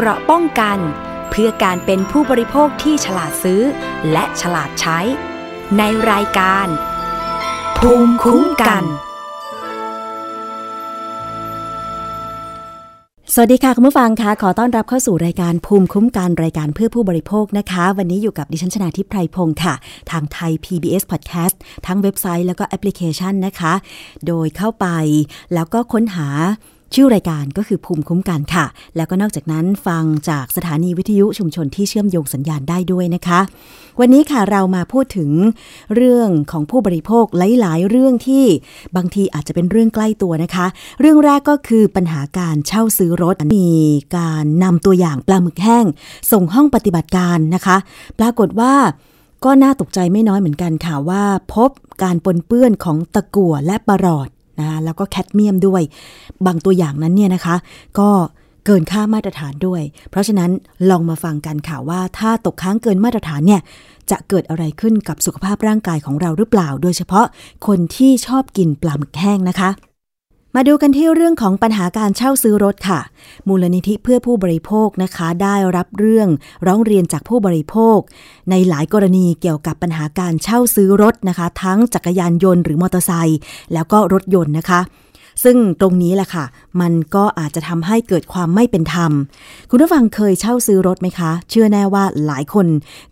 เกราะป้องกัน เพื่อการเป็นผู้บริโภคที่ฉลาดซื้อ และฉลาดใช้ ในรายการ ภูมิคุ้มกัน สวัสดีค่ะ คุณผู้ฟังคะขอต้อนรับเข้าสู่รายการภูมิคุ้มกันรายการเพื่อผู้บริโภคนะคะ วันนี้อยู่กับดิฉันชนาทิพไพรพงศ์ค่ะ ทางไทย PBS Podcast ทั้งเว็บไซต์แล้วก็แอปพลิเคชันนะคะ โดยเข้าไปแล้วก็ค้นหา ชื่อรายการก็คือภูมิคุ้มกันค่ะ แล้วก็นอกจากนั้นฟังจากสถานีวิทยุชุมชนที่เชื่อมโยงสัญญาณได้ด้วยนะคะ วันนี้ค่ะเรามาพูดถึงเรื่องของผู้บริโภคหลาย ๆ เรื่องที่บางทีอาจจะเป็นเรื่องใกล้ตัวนะคะ เรื่องแรกก็คือปัญหาการเช่าซื้อรถมีการนำตัวอย่างปลาหมึกแห้ง ส่งห้องปฏิบัติการนะคะ ปรากฏว่าก็น่าตกใจไม่น้อยเหมือนกันค่ะว่าพบการปนเปื้อนของตะกั่วและปรอด นะแล้วก็แคดเมียมด้วย บางตัวอย่างนั้นเนี่ยนะคะ ก็เกินค่ามาตรฐานด้วย เพราะฉะนั้นลองมาฟังกันค่ะว่าถ้าตกค้างเกินมาตรฐานเนี่ยจะเกิดอะไรขึ้นกับสุขภาพร่างกายของเราหรือเปล่า โดยเฉพาะคนที่ชอบกินปลาหมึกแห้งนะคะ มาดูกันที่เรื่องของปัญหาการเช่าซื้อรถค่ะ มูลนิธิเพื่อผู้บริโภคนะคะ ได้รับเรื่องร้องเรียนจากผู้บริโภค ในหลายกรณีเกี่ยวกับปัญหาการเช่าซื้อรถนะคะ ทั้งจักรยานยนต์หรือมอเตอร์ไซค์แล้วก็รถยนต์นะคะ ซึ่งตรงนี้แหละค่ะ มันก็อาจจะทำให้เกิดความไม่เป็นธรรม คุณผู้ฟังเคยเช่าซื้อรถไหมคะ เชื่อแน่ว่าหลายคน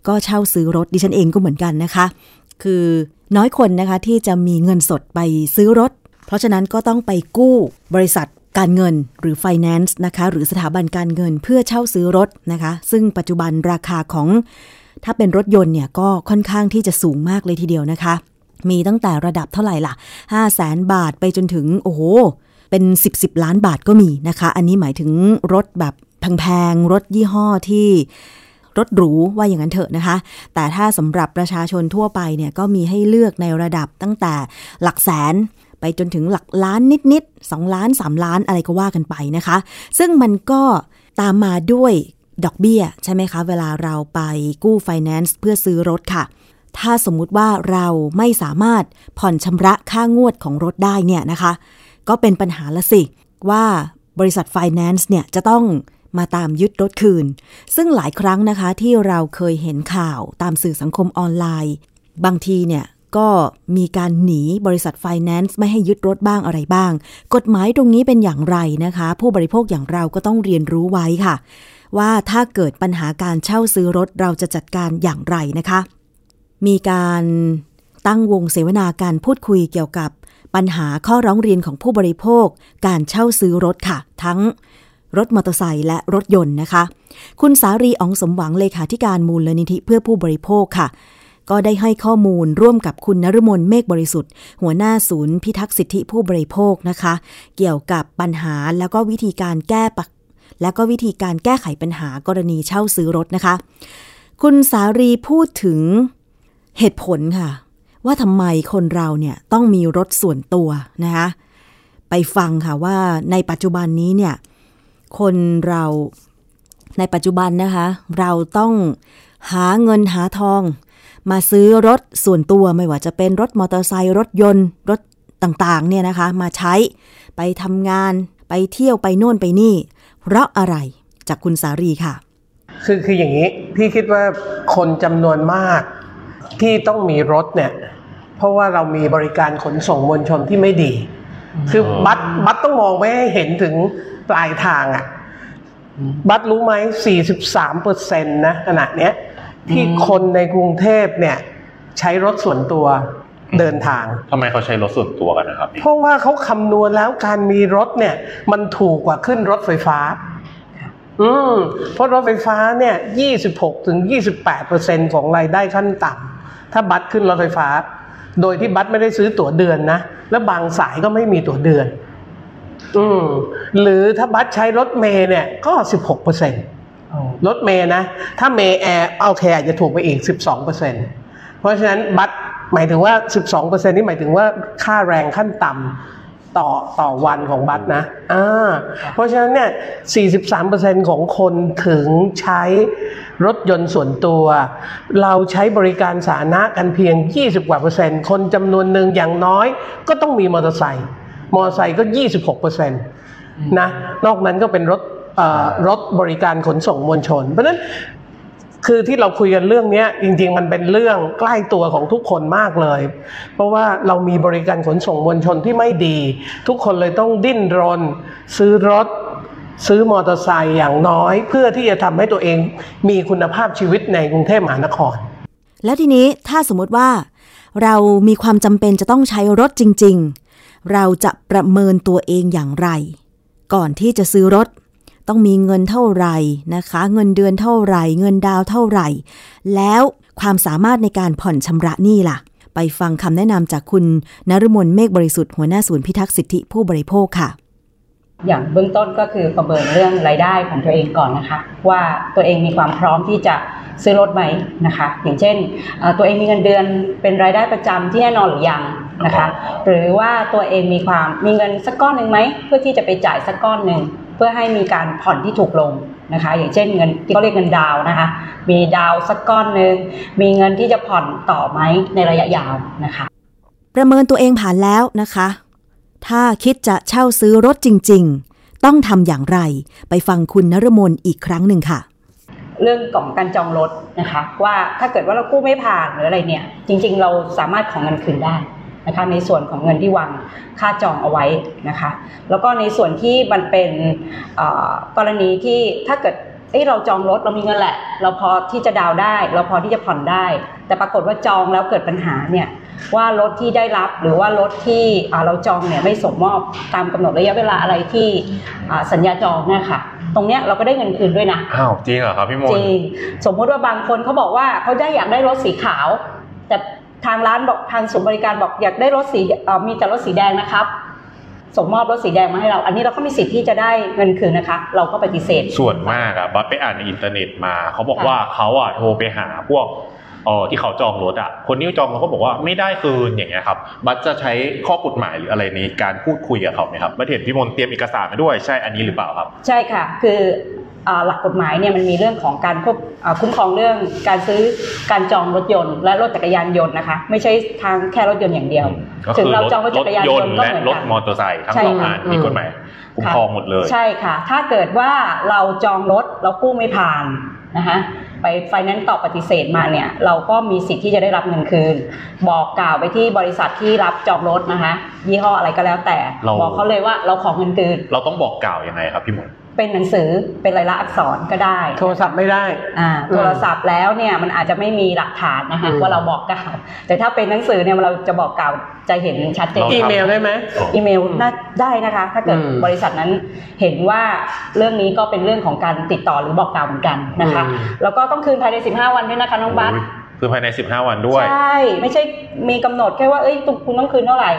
ก็เช่าซื้อรถดิฉันเองก็เหมือนกันนะคะ คือน้อยคนนะคะที่จะมีเงินสดไปซื้อรถ เพราะฉะนั้นก็ต้องไปกู้บริษัทการเงินหรือ finance นะคะ หรือสถาบันการเงินเพื่อเช่าซื้อรถนะคะ ซึ่งปัจจุบันราคาของถ้าเป็นรถยนต์เนี่ยก็ค่อนข้างที่จะสูงมากเลยทีเดียวนะคะ มีตั้งแต่ระดับเท่าไหร่ล่ะ 5 0 0แสนบาทไปจนถึงโอ้โห เป็น 10บสล้านบาทก็มีนะคะ อันนี้หมายถึงรถแบบแพงๆ รถยี่ห้อที่รถหรูว่าอย่างนั้นเถอะนะคะ แต่ถ้าสำหรับประชาชนทั่วไปเนี่ยก็มีให้เลือกในระดับตั้งแต่หลักแสน ไปจนถึงหลักล้านนิดๆ2ล้าน 3 ล้านอะไรก็ว่ากันไปนะคะ ซึ่งมันก็ตามมาด้วยดอกเบี้ยใช่ไหมคะ เวลาเราไปกู้ไฟแนนซ์เพื่อซื้อรถค่ะ ถ้าสมมุติว่าเราไม่สามารถผ่อนชำระค่างวดของรถได้เนี่ยนะคะ ก็เป็นปัญหาละสิ ว่าบริษัทไฟแนนซ์เนี่ยจะต้องมาตามยึดรถคืน ซึ่งหลายครั้งนะคะที่เราเคยเห็นข่าวตามสื่อสังคมออนไลน์ บางทีเนี่ย ก็มีการหนีบริษัทไฟแนนซ์ไม่ให้ยึดรถบ้างอะไรบ้าง กฎหมายตรงนี้เป็นอย่างไรนะคะ ผู้บริโภคอย่างเราก็ต้องเรียนรู้ไว้ค่ะ ว่าถ้าเกิดปัญหาการเช่าซื้อรถเราจะจัดการอย่างไรนะคะ มีการตั้งวงเสวนาการพูดคุยเกี่ยวกับปัญหาข้อร้องเรียนของผู้บริโภค การเช่าซื้อรถค่ะ ทั้งรถมอเตอร์ไซค์และรถยนต์นะคะ คุณสารีอองสมหวังเลขาธิการมูลนิธิเพื่อผู้บริโภคค่ะ ก็ได้ให้ข้อมูลร่วมกับคุณนฤมลเมฆบริสุทธิ์ หัวหน้าศูนย์พิทักษ์สิทธิผู้บริโภคนะคะ เกี่ยวกับปัญหาแล้วก็วิธีการแก้ปักแล้วก็วิธีการแก้ไขปัญหากรณีเช่าซื้อรถนะคะ คุณสารีพูดถึงเหตุผลค่ะ ว่าทำไมคนเราเนี่ยต้องมีรถส่วนตัวนะคะไปฟังค่ะว่าในปัจจุบันนี้เนี่ยคนเราในปัจจุบันนะคะ เราต้องหาเงินหาทอง มาซื้อรถส่วนตัวไม่ว่าจะเป็นรถมอเตอร์ไซค์รถยนต์ รถต่างๆเนี่ยนะคะ มาใช้ไปทำงานไปเที่ยวไปโน่นไปนี่ เพราะอะไรจากคุณสารีค่ะ คือคืออย่างนี้พี่คิดว่าคนจำนวนมากที่ต้องมีรถเนี่ย เพราะว่าเรามีบริการขนส่งมวลชนที่ไม่ดี คือบัตรบัตรต้องมองไม่ให้เห็นถึงปลายทางอะ่ะ บัตรรู้ไหม43เปอร์เซ็นต์นะขณะเนี้ย ที่คนในกรุงเทพเนี่ย ใช้รถส่วนตัวเดินทางทำไมเขาใช้รถส่วนตัวกันนะครับ เพราะว่าเขาคำนวณแล้วการมีรถเนี่ย มันถูกกว่าขึ้นรถไฟฟ้า อืมเพราะรถไฟฟ้าเนี่ย26ถึง28เปอร์เซ็นของรายได้ขั้นต่ำถ้าบัตรขึ้นรถไฟฟ้า โดยที่บัตรไม่ได้ซื้อตั๋วเดือนนะ แล้วบางสายก็ไม่มีตั๋วเดือน อืมหรือถ้าบัตรใช้รถเมย์เนี่ย ก็16เปอร์เซ็น รถเมย์นะ ถ้าเมย์แอร์เอาแคร์จะถูกไปอีก 12เปอร์เซ็นเพราะฉะนั้นบัตรหมายถึงว่า 12เปอร์เซ็นนี่หมายถึงว่าค่าแรงขั้นต่ำต่อต่อวันของบัตรนะอ่าเพราะฉะนั้นเนี่ย 43เปอร์เซ็นของคนถึงใช้รถยนต์ส่วนตัว เราใช้บริการสาธารณะกันเพียง 20 กว่าเปอร์เซ็นต์ คนจำนวนหนึ่งอย่างน้อยก็ต้องมีมอเตอร์ไซค์ มอเตอร์ไซค์ก็ 26เปอร์เซ็นต์นะ นอกนั้นก็เป็นรถ รถบริการขนส่งมวลชน เพราะฉะนั้นคือที่เราคุยกันเรื่องเนี้ยจริง ๆ มันเป็นเรื่องใกล้ตัวของทุกคนมากเลย เพราะว่าเรามีบริการขนส่งมวลชนที่ไม่ดี ทุกคนเลยต้องดิ้นรน ซื้อรถ ซื้อมอเตอร์ไซค์อย่างน้อย เพื่อที่จะทำให้ตัวเองมีคุณภาพชีวิตในกรุงเทพมหานคร แล้วทีนี้ถ้าสมมติว่า เรามีความจำเป็นจะต้องใช้รถจริง ๆ เราจะประเมินตัวเองอย่างไร ก่อนที่จะซื้อรถ ต้องมีเงินเท่าไหร่นะคะ เงินเดือนเท่าไหร่ เงินดาวเท่าไหร่ แล้วความสามารถในการผ่อนชำระหนี้ล่ะ ไปฟังคำแนะนำจากคุณนฤมลเมฆบริสุทธิ์หัวหน้าศูนย์พิทักษ์สิทธิผู้บริโภคค่ะ อย่างเบื้องต้นก็คือประเมินเรื่องรายได้ของตัวเองก่อนนะคะ ว่าตัวเองมีความพร้อมที่จะซื้อรถไหมนะคะ อย่างเช่น ตัวเองมีเงินเดือนเป็นรายได้ประจำที่แน่นอนหรือยังนะคะ หรือว่าตัวเองมีความมีเงินสักก้อนหนึ่งไหมเพื่อที่จะไปจ่ายสักก้อนหนึ่ง เพื่อให้มีการผ่อนที่ถูกลงนะคะ อย่างเช่นเงินที่เขาเรียกเงินดาวน์นะคะ มีดาวน์สักก้อนหนึ่งมีเงินที่จะผ่อนต่อไหมในระยะยาวนะคะ ประเมินตัวเองผ่านแล้วนะคะ ถ้าคิดจะเช่าซื้อรถจริง ๆ ต้องทำอย่างไรไปฟังคุณนฤมลอีกครั้งหนึ่งค่ะเรื่องของการจองรถนะคะ ว่าถ้าเกิดว่าเรากู้ไม่ผ่านหรืออะไรเนี่ย จริง ๆ เราสามารถของเงินคืนได้ นะคะในส่วนของเงินที่วางค่าจองเอาไว้นะคะแล้วก็ในส่วนที่มันเป็นเอ่อกรณีที่ถ้าเกิดเอ้ยเราจองรถเรามีเงินแหละ เราพอที่จะดาวน์ได้ เราพอที่จะผ่อนได้ แต่ปรากฏว่าจองแล้วเกิดปัญหาเนี่ยว่ารถที่ได้รับหรือว่ารถที่อ่าเราจองเนี่ยไม่ส่งมอบตามกำหนดระยะเวลาอะไรที่อ่าสัญญาจองเนี่ยค่ะ ตรงเนี้ยเราก็ได้เงินคืนด้วยนะอ้าวจริงเหรอครับพี่มนจต์ริงสมมุติว่าบางคนเขาบอกว่าเขาได้อยากได้รถสีขาว แต่ ทางร้านบอกทางศูนย์บริการบอกอยากได้รถสีเอ่อมีแต่รถสีแดงนะครับส่งมอบรถสีแดงมาให้เรา อันนี้เราก็มีสิทธิ์ที่จะได้เงินคืนนะคะ เราก็ปฏิเสธ ส่วนมากอะบัสไปอ่านในอินเทอร์เน็ตมา เขาบอกว่าเขาอะโทรไปหาพวก เออที่เขาจองรถอะคนที่จองเขาก็บอกว่าไม่ได้คืนอย่างเงี้ยครับบัสจะใช้ข้อกฎหมายหรืออะไรในการพูดคุยกับเขาไหมครับบัสเห็นพี่มนต์เตรียมเอกสารมาด้วยใช่อันนี้หรือเปล่าครับ ใช่ค่ะ คืออ่าหลักกฎหมายเนี่ยมันมีเรื่องของการควบอ่าคุ้มครองเรื่องการซื้อการจองรถยนต์ และรถจักรยานยนต์นะคะ ไม่ใช่ทางแค่รถยนต์อย่างเดียวก็ถึคืงอเรารถจองรถจักรยานยยนนต์ต์ก็และเหมือนรถกันมอเตอร์ไซค์ทั้งใช่สองอันอืมมีกฎหมายคุ้มครองหมดเลย ใช่ค่ะ ถ้าเกิดว่าเราจองรถเรากู้ไม่ผ่านนะคะ ไปไฟแนนซ์ตอบปฏิเสธมาเนี่ย เราก็มีสิทธิ์ที่จะได้รับเงินคืน บอกกล่าวไปที่บริษัทที่รับจองรถนะคะ ยี่ห้ออะไรก็แล้วแต่เราบอกเขาเลยว่าเราขอเงินคืน เราต้องบอกกล่าวยังไงครับพี่มนต์ เป็นหนังสือเป็นลายลักษณ์อักษรก็ได้ โทรศัพท์ไม่ได้อ่าอืมโทรศัพท์แล้วเนี่ยมันอาจจะไม่มีหลักฐานนะคะอืมว่าเราบอกกล่าวแต่ถ้าเป็นหนังสือเนี่ยเราจะบอกกล่าวจะเห็นชัดเจนเราอีเมลได้ไหมอีเมลน่าได้นะคะ ถ้าเกิดอืมบริษัทนั้นเห็นว่าเรื่องนี้ก็เป็นเรื่องของการติดต่อหรือบอกกล่าวเหมือนกันนะคะอืมแล้วก็ต้องคืนภายใน 15 วันด้วยนะคะน้องบัสโอ้ยคือภายใน 15 วันด้วย ใช่ ไม่ใช่มีกำหนดแค่ว่าเอ้ยคุณต้องคืนเท่าไหร่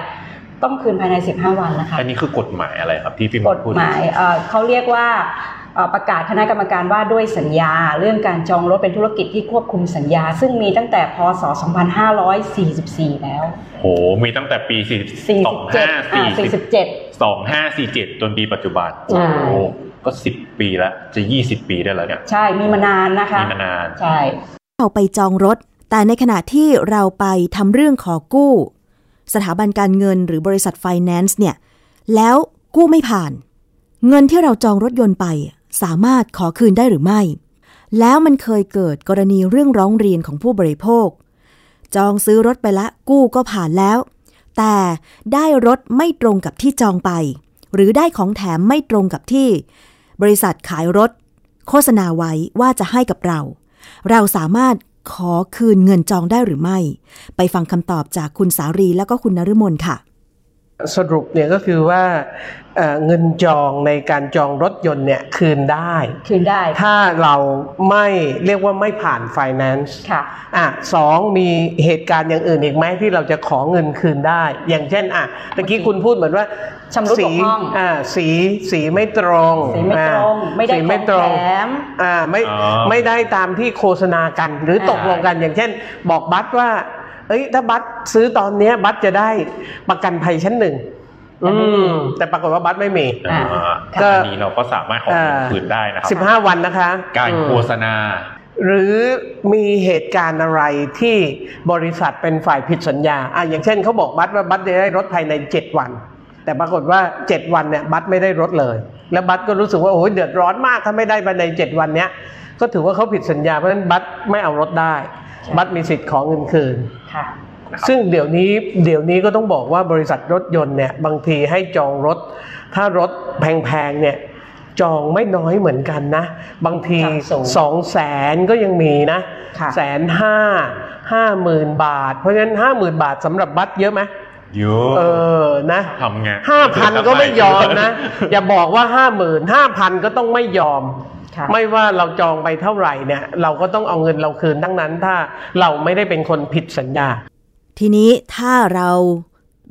ต้องคืนภายใน 15 วันนะคะอันนี้คือกฎหมายอะไรครับที่พี่มกนฎต์พูดหมายเอ่อเขาเรียกว่าเอ่อประกาศคณะกรรมการว่าด้วยสัญญา เรื่องการจองรถเป็นธุรกิจที่ควบคุมสัญญา ซึ่งมีตั้งแต่พศ 2544 แล้ว โห มีตั้งแต่ปี47อ่า2547 47 2547 จนปีปัจจุบันใช่โอ้ก็ 10 ปีแล้ว จะ 20 ปีได้แล้วเนี่ย ใช่ มีมานานนะคะ มีมานาน ใช่ เราไปจองรถ แต่ในขณะที่เราไปทำเรื่องขอกู้ สถาบันการเงินหรือบริษัทไฟแนนซ์เนี่ย แล้วกู้ไม่ผ่าน เงินที่เราจองรถยนต์ไป สามารถขอคืนได้หรือไม่ แล้วมันเคยเกิดกรณีเรื่องร้องเรียนของผู้บริโภค จองซื้อรถไปละ กู้ก็ผ่านแล้ว แต่ได้รถไม่ตรงกับที่จองไป หรือได้ของแถมไม่ตรงกับที่ บริษัทขายรถ โฆษณาไว้ว่าจะให้กับเรา เราสามารถ ขอคืนเงินจองได้หรือไม่ ไปฟังคำตอบจากคุณสารีแล้วก็คุณนฤมลค่ะ สรุปเนี่ยก็คือว่าเอ่อเงินจองในการจองรถยนต์เนี่ยคืนได้ คืนได้ ถ้าเราไม่เรียกว่าไม่ผ่าน finance ค่ะอะสองมีเหตุการณ์อย่างอื่นอีกไหมที่เราจะขอเงินคืนได้ อย่างเช่นอะตะกี้คุณพูดเหมือนว่าชำรุดสีบกพร่องอ่าสีสีไม่ตรงสีไม่ตรงอ่าไม่ได้สีไม่ตรงของแถมอ่าไม่อ๋อไม่ได้ตามที่โฆษณากัน หรืออ่าตกลงกันอย่างเช่น บอกบัตรว่า เอ้ยถ้าบัตรซื้อตอนเนี้ยบัตรจะได้ประกันภัยชั้นหนึ่งอืมแต่ปรากฏว่าบัตรไม่มีอ่าก็อันนี้เราก็สามารถขอเงินคืนได้นะครัสิบห้าวันนะคะ การอืมโฆษณา หรือมีเหตุการณ์อะไรที่บริษัทเป็นฝ่ายผิดสัญญาอะอย่างเช่นเขาบอกบัตรว่าบัตรจะได้รถภายใน7วัน แต่ปรากฏว่า7วันเนี่ยบัตรไม่ได้รถเลย แล้วบัตก็รู้สึกว่าโอ้ยเดือดร้อนมากถ้าไม่ได้ภายในเจ็ดวันเนี้ยก็ถือว่าเขาผิดสัญญาเพราะฉะนั้นบัตไม่เอารถได้ใช่บัตมีสิทธิ์ของเงินคืน ค่ะนะครับซึ่งเดี๋ยวนี้เดี๋ยวนี้ก็ต้องบอกว่าบริษัทรถยนต์เนี่ยบางทีให้จองรถ ถ้ารถแพงๆเนี่ยจองไม่น้อยเหมือนกันนะ บางทีจองสูงสองแสนก็ยังมีนะค่ะแสนห้าห้าหมื่นบาท เพราะฉะนั้นห้าหมื่นบาทสำหรับบัตรเยอะไหมเยอะเออนะทำไงห้าพันก็ไม่ยอมนะ อย่าบอกว่าห้าหมื่นห้าพันก็ต้องไม่ยอมค่ะ ไม่ว่าเราจองไปเท่าไหร่เนี่ย เราก็ต้องเอาเงินเราคืนทั้งนั้นถ้าเราไม่ได้เป็นคนผิดสัญญา ทีนี้ถ้าเรา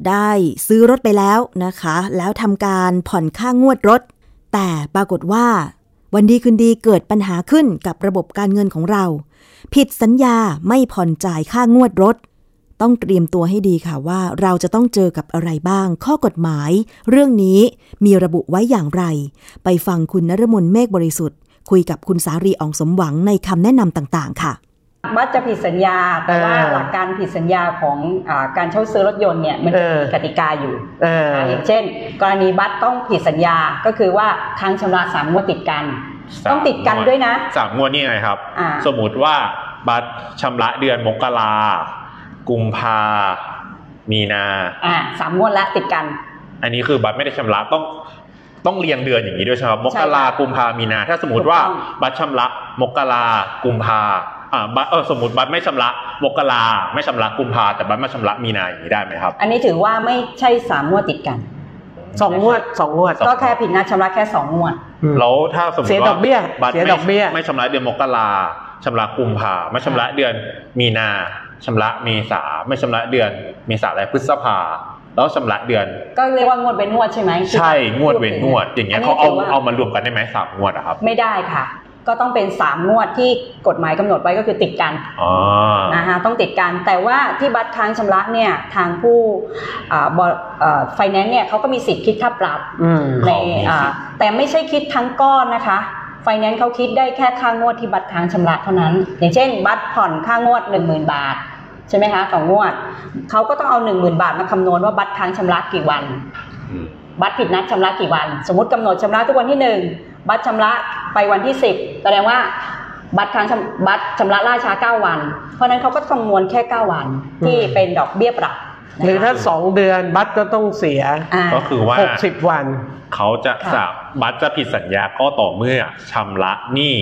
ได้ซื้อรถไปแล้วนะคะ แล้วทำการผ่อนค่างวดรถ แต่ปรากฏว่า วันดีคืนดีเกิดปัญหาขึ้นกับระบบการเงินของเรา ผิดสัญญาไม่ผ่อนจ่ายค่างวดรถ ต้องเตรียมตัวให้ดีค่ะว่าเราจะต้องเจอกับอะไรบ้าง ข้อกฎหมาย เรื่องนี้มีระบุไว้อย่างไร ไปฟังคุณนรมนเมฆบริสุทธิ์ คุยกับคุณสารีอองสมหวังในคำแนะนำต่างๆ ค่ะบัตรจะผิดสัญญาแต่ว่าเออหลักการผิดสัญญาของอาการเช่าซื้อรถยนต์เนี่ยมันจะเออมีกติกาอยู่เอออ่าอย่างเช่น กรณีบัตรต้องผิดสัญญาก็คือว่าค้างชำระสามงวดติดกัน ต้องติดกันด้วยนะสามงวดนี่ไงครับอ่าสมมุติว่าบัตรชำระเดือนมกรากุมภามีนาอ่าสามงวดแล้วติดกัน อันนี้คือบัตรไม่ได้ชำระต้อง ต้องเรียงเดือนอย่างนี้ด้วยใช่ไหมครับมกราใช่ค่ะกุมภามีนา ถ้าสมมติว่าถูกต้องบัตรชำระ มกรากุมภาอ่าบัตรเออสมมติบัตรไม่ชำระมกราไม่ชำระกุมภาแต่บัตรมาชำระมีนาอย่างนี้ได้ไหมครับ อันนี้ถือว่าไม่ใช่สามงวดติดกันสองงวดสองงวด ก็แค่ผิดนัดชำระแค่สองงวดอืมแล้วถ้าสมมติเสียว่าดอกเบี้ยบัตรเสียไม่ดอกเบี้ยไม่ชำระเดือนมกราชำระกุมภาไม่ชำระเดือนมีนาชำระเมษาไม่ชำระเดือนเมษาและพฤษภา แล้วชำระเดือน ก็เรียกว่างวดเว้นงวดใช่ไหมใช่งวดเว้นงวด อย่างเงี้ยนนี้เขาเอาถืว่เอามารวมกันได้ไหมสามงวดอะครับ ไม่ได้ค่ะ ก็ต้องเป็นสามงวดที่กฎหมายกำหนดไว้ก็คือติดกันอ๋อนะคะต้องติดกันแต่ว่าที่บัตรค้างชำระเนี่ยทางผู้ไฟแนนซ์เนี่ยเขาก็มีสิทธิ์คิดค่าปรับอืมในเขามีสิทธิ์อ่าแต่ไม่ใช่คิดทั้งก้อนนะคะไฟแนนซ์เขาคิดได้แค่ค่างวดที่บัสค้างชำระเท่านั้น อย่างเช่น บัสผ่อนค่างวด 1 0,000 บาท ใช่ไหมคะต่องวดเขาก็ต้องเอา1 0,000บาทมาคำนวณว่าบัตรค้างชำระกี่วันอืมบัตรผิดนัดชำระกี่วัน สมมติกำหนดชำระทุกวันที่หนึ่งบัตรชำระไปวันที่สิบแสดงว่าบัตรค้างชำบัตรชำระล่าช้า 9 วัน เพราะฉะนั้นเขาก็คำนวณแค่ 9 วันที่อืมเป็นดอกเบี้ยปรับนะคะหรือถ้าสองเดือนบัตรก็ต้องเสียอ่าก็คือว่าหกสิบวัน เขาจะค่ะสาบัตรจะผิดสัญญาก็ต่อเมื่อชำระหนี้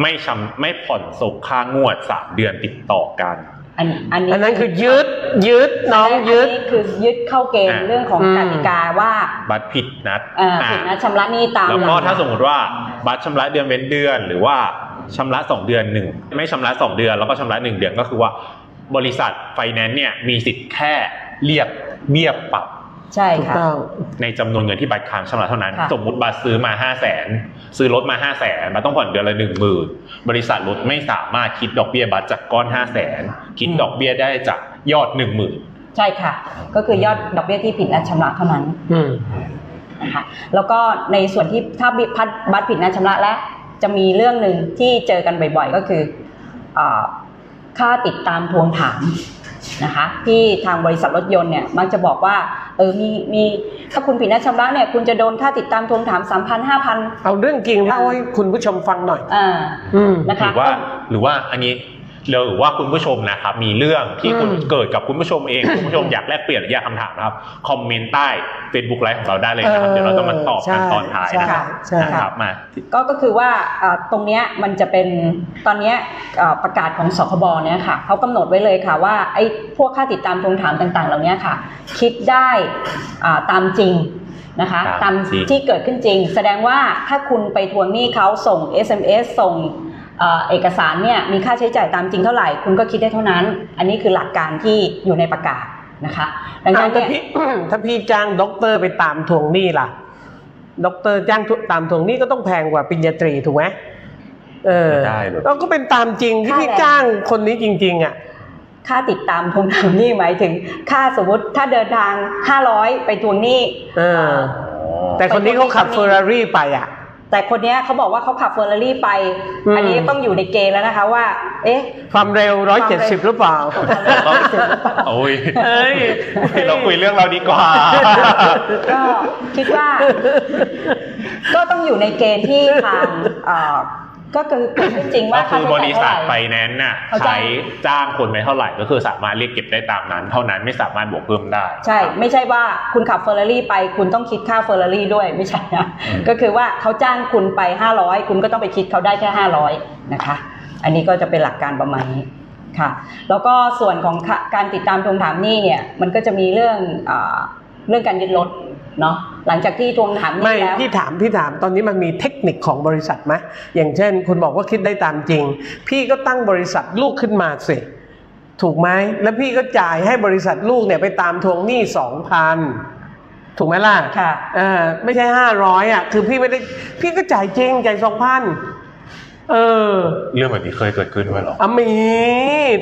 ไม่ชำไม่ผ่อนส่งค่างวดสามเดือนติดต่อกัน อันอันนี้อันนั้นคือยึดยึดน้องยึดนนี้คือยึดเข้าเกณฑ์อ่าเรื่องของอืมกติกาว่าบัตรผิดนัดเอ่ออ่าผิดนัดชำระหนี้ตามแล้วหก็ลักถ้าสมมติว่าบัตรชำระเดือนเว้นเดือน หรือว่าชำระสองเดือนหนึ่งไม่ชำระสองเดือนแล้วก็ชำระหนึ่งเดือนก็คือว่า บริษัทไฟแนนซ์เนี่ยมีสิทธิ์แค่เรียกเบี้ยปรับ ใช่ถูกค่ะต้องในจำนวนเงินที่บัตรค้างชำระเท่านั้นค่ะสมมุติบัตรซื้อมา5 0 0แสนซื้อรถมา5 0 0แสนมันต้องผ่อนเดือนละหนึ่งหมื่นบริษัทรถไม่สามารถคิดดอกเบี้ยบัตรจากก้อน5 0 0แสนคิดดอกเบี้ยได้จากยอด1 0,000ใช่ค่ะ ก็คือยอดดอกเบี้ยที่ผิดนัดชำระเท่านั้นอืมนะคะแล้วก็ในส่วนที่ถ้าพัดบัตรผิดนัดชำระและจะมีเรื่องหนึ่งที่เจอกันบ่อยๆ ก็คืออาค่าติดตามทวงถาม นะคะที่ทางบริษัทรถยนต์เนี่ยมักจะบอกว่าเออมีมีถ้าคุณผิดนัดชำระเนี่ยคุณจะโดนค่าติดตามทวงถาม3 0 0 0 5,000เอาเรื่องจริงเล่าให้คุณผู้ชมฟังหน่อยอ่าอืมนะคะหรือว่าหรือว่าอันนี้ หรือว่าคุณผู้ชมนะครับ มีเรื่องที่คุณอืมเกิดกับคุณผู้ชมเอง คุณผู้ชมอยากแลกเปลี่ยนหรืออยากคำถามนะครับ คอมเมนต์ใต้ Facebook ไลฟ์ของเราได้เลยนะครับเออเดี๋ยวเราจะมาตอบกันใช่ตอนท้ายนะใช่ใช่นะครับมาก็ก็คือว่าอ่าตรงเนี้ยมันจะเป็นตอนเนี้ยอ่าประกาศของสคบเนี่ยค่ะเขากำหนดไว้เลยค่ะว่าไอ้พวกค่าติดตามทวงถามต่างๆ เหล่านี้ค่ะ คิดได้อ่าตามจริงนะคะตาตามมจริงที่เกิดขึ้นจริง แสดงว่าถ้าคุณไปทวงหนี้เขาส่ง SMS ส่ง เอ่อเอกสารเนี่ยมีค่าใช้จ่ายตามจริงเท่าไหร่ คุณก็คิดได้เท่านั้น อันนี้คือหลักการที่อยู่ในประกาศนะคะดังเอานั้นถ้าเนี่ยพี่ถ้าพี่จ้างด็อกเตอร์ไปตามทวงหนี้ล่ะด็อกเตอร์จ้างตามทวงหนี้ก็ต้องแพงกว่าปริญญาตรีถูกไหมเออไม่ได้เลยเราก็เป็นตามจริงที่พี่จ้างคนนี้จริง ๆ อะ ค่าติดตามทวงถามหนี้หมายถึง ค่าสมมติถ้าเดินทาง500ไปทวงหนี้เออเอ่อแต่คนนี้เขาขับเฟอร์รารี่ไปอะ แต่คนเนี้ยเขาบอกว่าเขาขับเฟอร์รารี่ไปอืมอันนี้ต้องอยู่ในเกณฑ์แล้วนะคะว่า เอ๊ะ ความเร็วร้อยเจ็ดสิบหรือเปล่าโอ้ยเอ้ยเราคุยเรื่องเราดีกว่า ก็คิดว่า ก็ต้องอยู่ในเกณฑ์ที่ทางเอ่อ ก็คือเกิดขึ้นจริงว่าก็คือบริษัทไฟค่าใช้จ่ายเท่าไหร่แนนซ์น่ะเขาจ้างใช้จ้างคนไปเท่าไหร่ ก็คือสามารถเรียกเก็บได้ตามนั้น เท่านั้นไม่สามารถบวกเพิ่มได้ ใช่ ไม่ใช่ว่าคุณขับเฟอร์รารี่ไปคุณต้องคิดค่าเฟอร์รารี่ด้วยไม่ใช่นะอืมก็คือว่าเขาจ้างคุณไป 500 คุณก็ต้องไปคิดเขาได้แค่ 500 นะคะ อันนี้ก็จะเป็นหลักการประมาณนี้ค่ะ แล้วก็ส่วนของค่ะการติดตามทวงถามหนี้เนี่ยมันก็จะมีเรื่องอาเรื่องการยึดรถเนาะ หลังจากที่ทวงถามหไม่นี้แล้วที่ถามที่ถามตอนนี้มันมีเทคนิคของบริษัทไหมอย่างเช่น คุณบอกว่าคิดได้ตามจริง พี่ก็ตั้งบริษัทลูกขึ้นมาสิถูกไหมแล้วพี่ก็จ่ายให้บริษัทลูกเนี่ยไปตามทวงหนี้สองพันถูกไหมล่ะค่ะเออไม่ใช่ห้าร้อยอะคือพี่ไม่ได้พี่ก็จ่ายจริงจ่ายสองพันเออ เรื่องแบบนี้เคยเกิดขึ้นด้วยเหรออะมี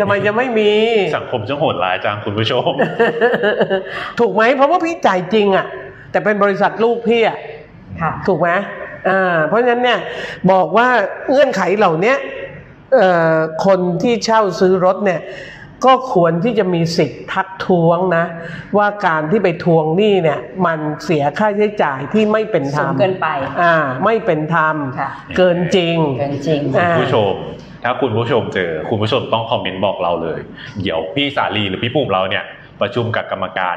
ทำไมจะไม่มี สังคมช่างโหดร้ายจังคุณผู้ชม ถูกไหมเพราะว่าพี่จ่ายจริงอะ แต่เป็นบริษัทลูกพี่อะค่ะถูกไหมอ่าเพราะฉะนั้นเนี่ยบอกว่าเงื่อนไขเหล่าเนี้ยเอ่อคนที่เช่าซื้อรถเนี่ยก็ควรที่จะมีสิทธิ์ทักท้วงนะ ว่าการที่ไปทวงหนี้เนี่ย มันเสียค่าใช้จ่ายที่ไม่เป็นธรสูรมงเกินไป อ่า ไม่เป็นธรรมค่ะเกินจริงเกินจริงอ่าคุณผู้ชม ถ้าคุณผู้ชมเจอ คุณผู้ชมต้องคอมเมนต์บอกเราเลย เดี๋ยวพี่สาลีหรือพี่ปุ่มเราเนี่ย ประชุมกับกรรมการ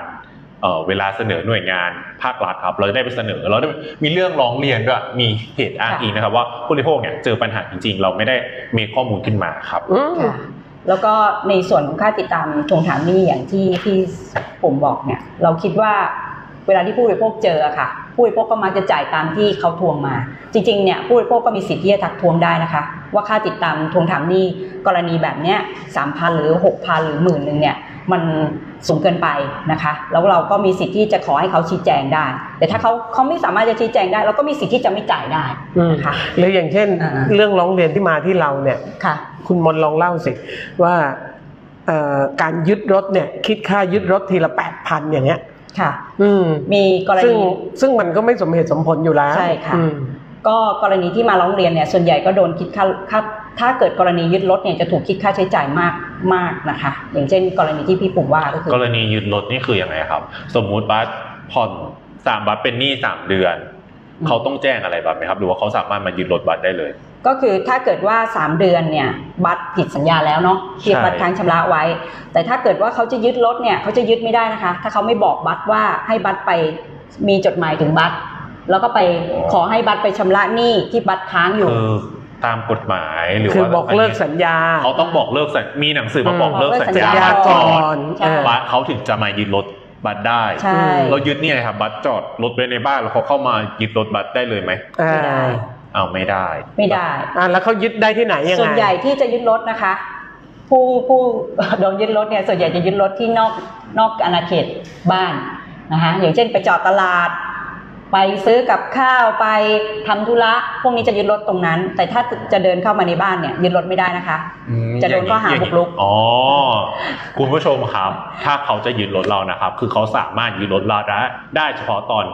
เอ่อเวลาเสนอหน่วยงานภาครัฐครับเราจะได้ไปเสนอเราได้มีเรื่องร้องเรียนด้วยมีเหตุอ้างอิงนะครับ ว่าผู้บริโภคเนี่ยเจอปัญหาจริง ๆ เราไม่ได้มีข้อมูลขึ้นมาครับอืมค่ะแล้วก็ในส่วนของค่าติดตามทวงถามหนี้อย่างที่ที่ผมบอกเนี่ย เราคิดว่าเวลาที่ผู้บริโภคเจออะค่ะ ผู้บริโภคก็มักจะจ่ายตามที่เขาทวงมา จริงๆเนี่ยผู้บริโภคก็มีสิทธิ์ที่จะทักทวงได้นะคะ ว่าค่าติดตามทวงถามหนี้กรณีแบบเนี้ยสามพันหรือหกพันหรือหมื่นหนึ่งเนี่ยมัน สูงเกินไปนะคะ แล้วเราก็มีสิทธิ์ที่จะขอให้เขาชี้แจงได้ แต่ถ้าเขาเขาไม่สามารถจะชี้แจงได้ เราก็มีสิทธิ์ที่จะไม่จ่ายได้อืมนะคะหรืออย่างเช่นอ่าเรื่องร้องเรียนที่มาที่เราเนี่ยค่ะ คุณมนต์ลองเล่าสิว่าเอ่อการยึดรถเนี่ยคิดค่ายึดรถทีละแปดพันอย่างเงี้ยค่ะ อืมมีกรซึ่งณีซึ่งมันก็ไม่สมเหตุสมผลอยู่แล้วใช่ค่ะอืมก็กรณีที่มาร้องเรียนเนี่ยส่วนใหญ่ก็โดนคิดค่าค่า ถ้าเกิดกรณียึดรถเนี่ยจะถูกคิดค่าใช้จ่ายมากมากนะคะ อย่างเช่น กรณีที่พี่ปุ่มว่าก็คืกรณียึดรถนี่คือยังไงครับ สมมุติบัสผ่อนสามบัสเป็นหนี้สามเดือน เขาต้องแจ้งอะไรบัสไหมครับ หรือว่าเขาสามารถมายึดรถบัสได้เลย ก็คือถ้าเกิดว่า 3 เดือนเนี่ยบัตรผิดสัญญาแล้วเนาะที่ใช่บัตรค้างชำระไว้ แต่ถ้าเกิดว่าเขาจะยึดรถเนี่ยเขาจะยึดไม่ได้นะคะ ถ้าเขาไม่บอกบัตรว่าให้บัตรไปมีจดหมายถึงบัตรแล้วก็ไปขอให้บัตรไปชำระหนี้ที่บัตรค้างอยู่คือ ตามกฎหมายหรือคือว่าบอกเลิกสัญญา เขาต้องบอกเลิกสัญมีหนังสือมาบอกเลิกสัญสัญญาญาบัสก่ก่ออนใช่เออบัสเขาถึงจะมายึดรถบัสได้ ใช่ เรายึดนี่ไงครับบัสจอดรถไว้ในบ้านแล้วเขาเข้ามายึดรถบัสได้เลยไหมอ่าไม่ได้อ้าวไม่ได้ไม่ได้ อ่าแล้วเขายึดได้ที่ไหนยังไง ส่วนใหญ่ที่จะยึดรถนะคะ ผู้ผู้ โดนยึดรถเนี่ยส่วนใหญ่จะยึดรถที่นอกนอกอาณาเขตบ้านนะคะอย่างเช่นไปจอดตลาด ไปซื้อกับข้าวไปทำธุระพวกนี้จะยึดรถตรงนั้น แต่ถ้าจะเดินเข้ามาในบ้านเนี่ยยึดรถไม่ได้นะคะอืมจะโดนข้อหาย่งบุกรุกอ๋อคุณผู้ชมครับ ถ้าเขาจะยึดรถเรานะครับ คือเขาสามารถยึดรถเราได้ได้เฉพาะตอน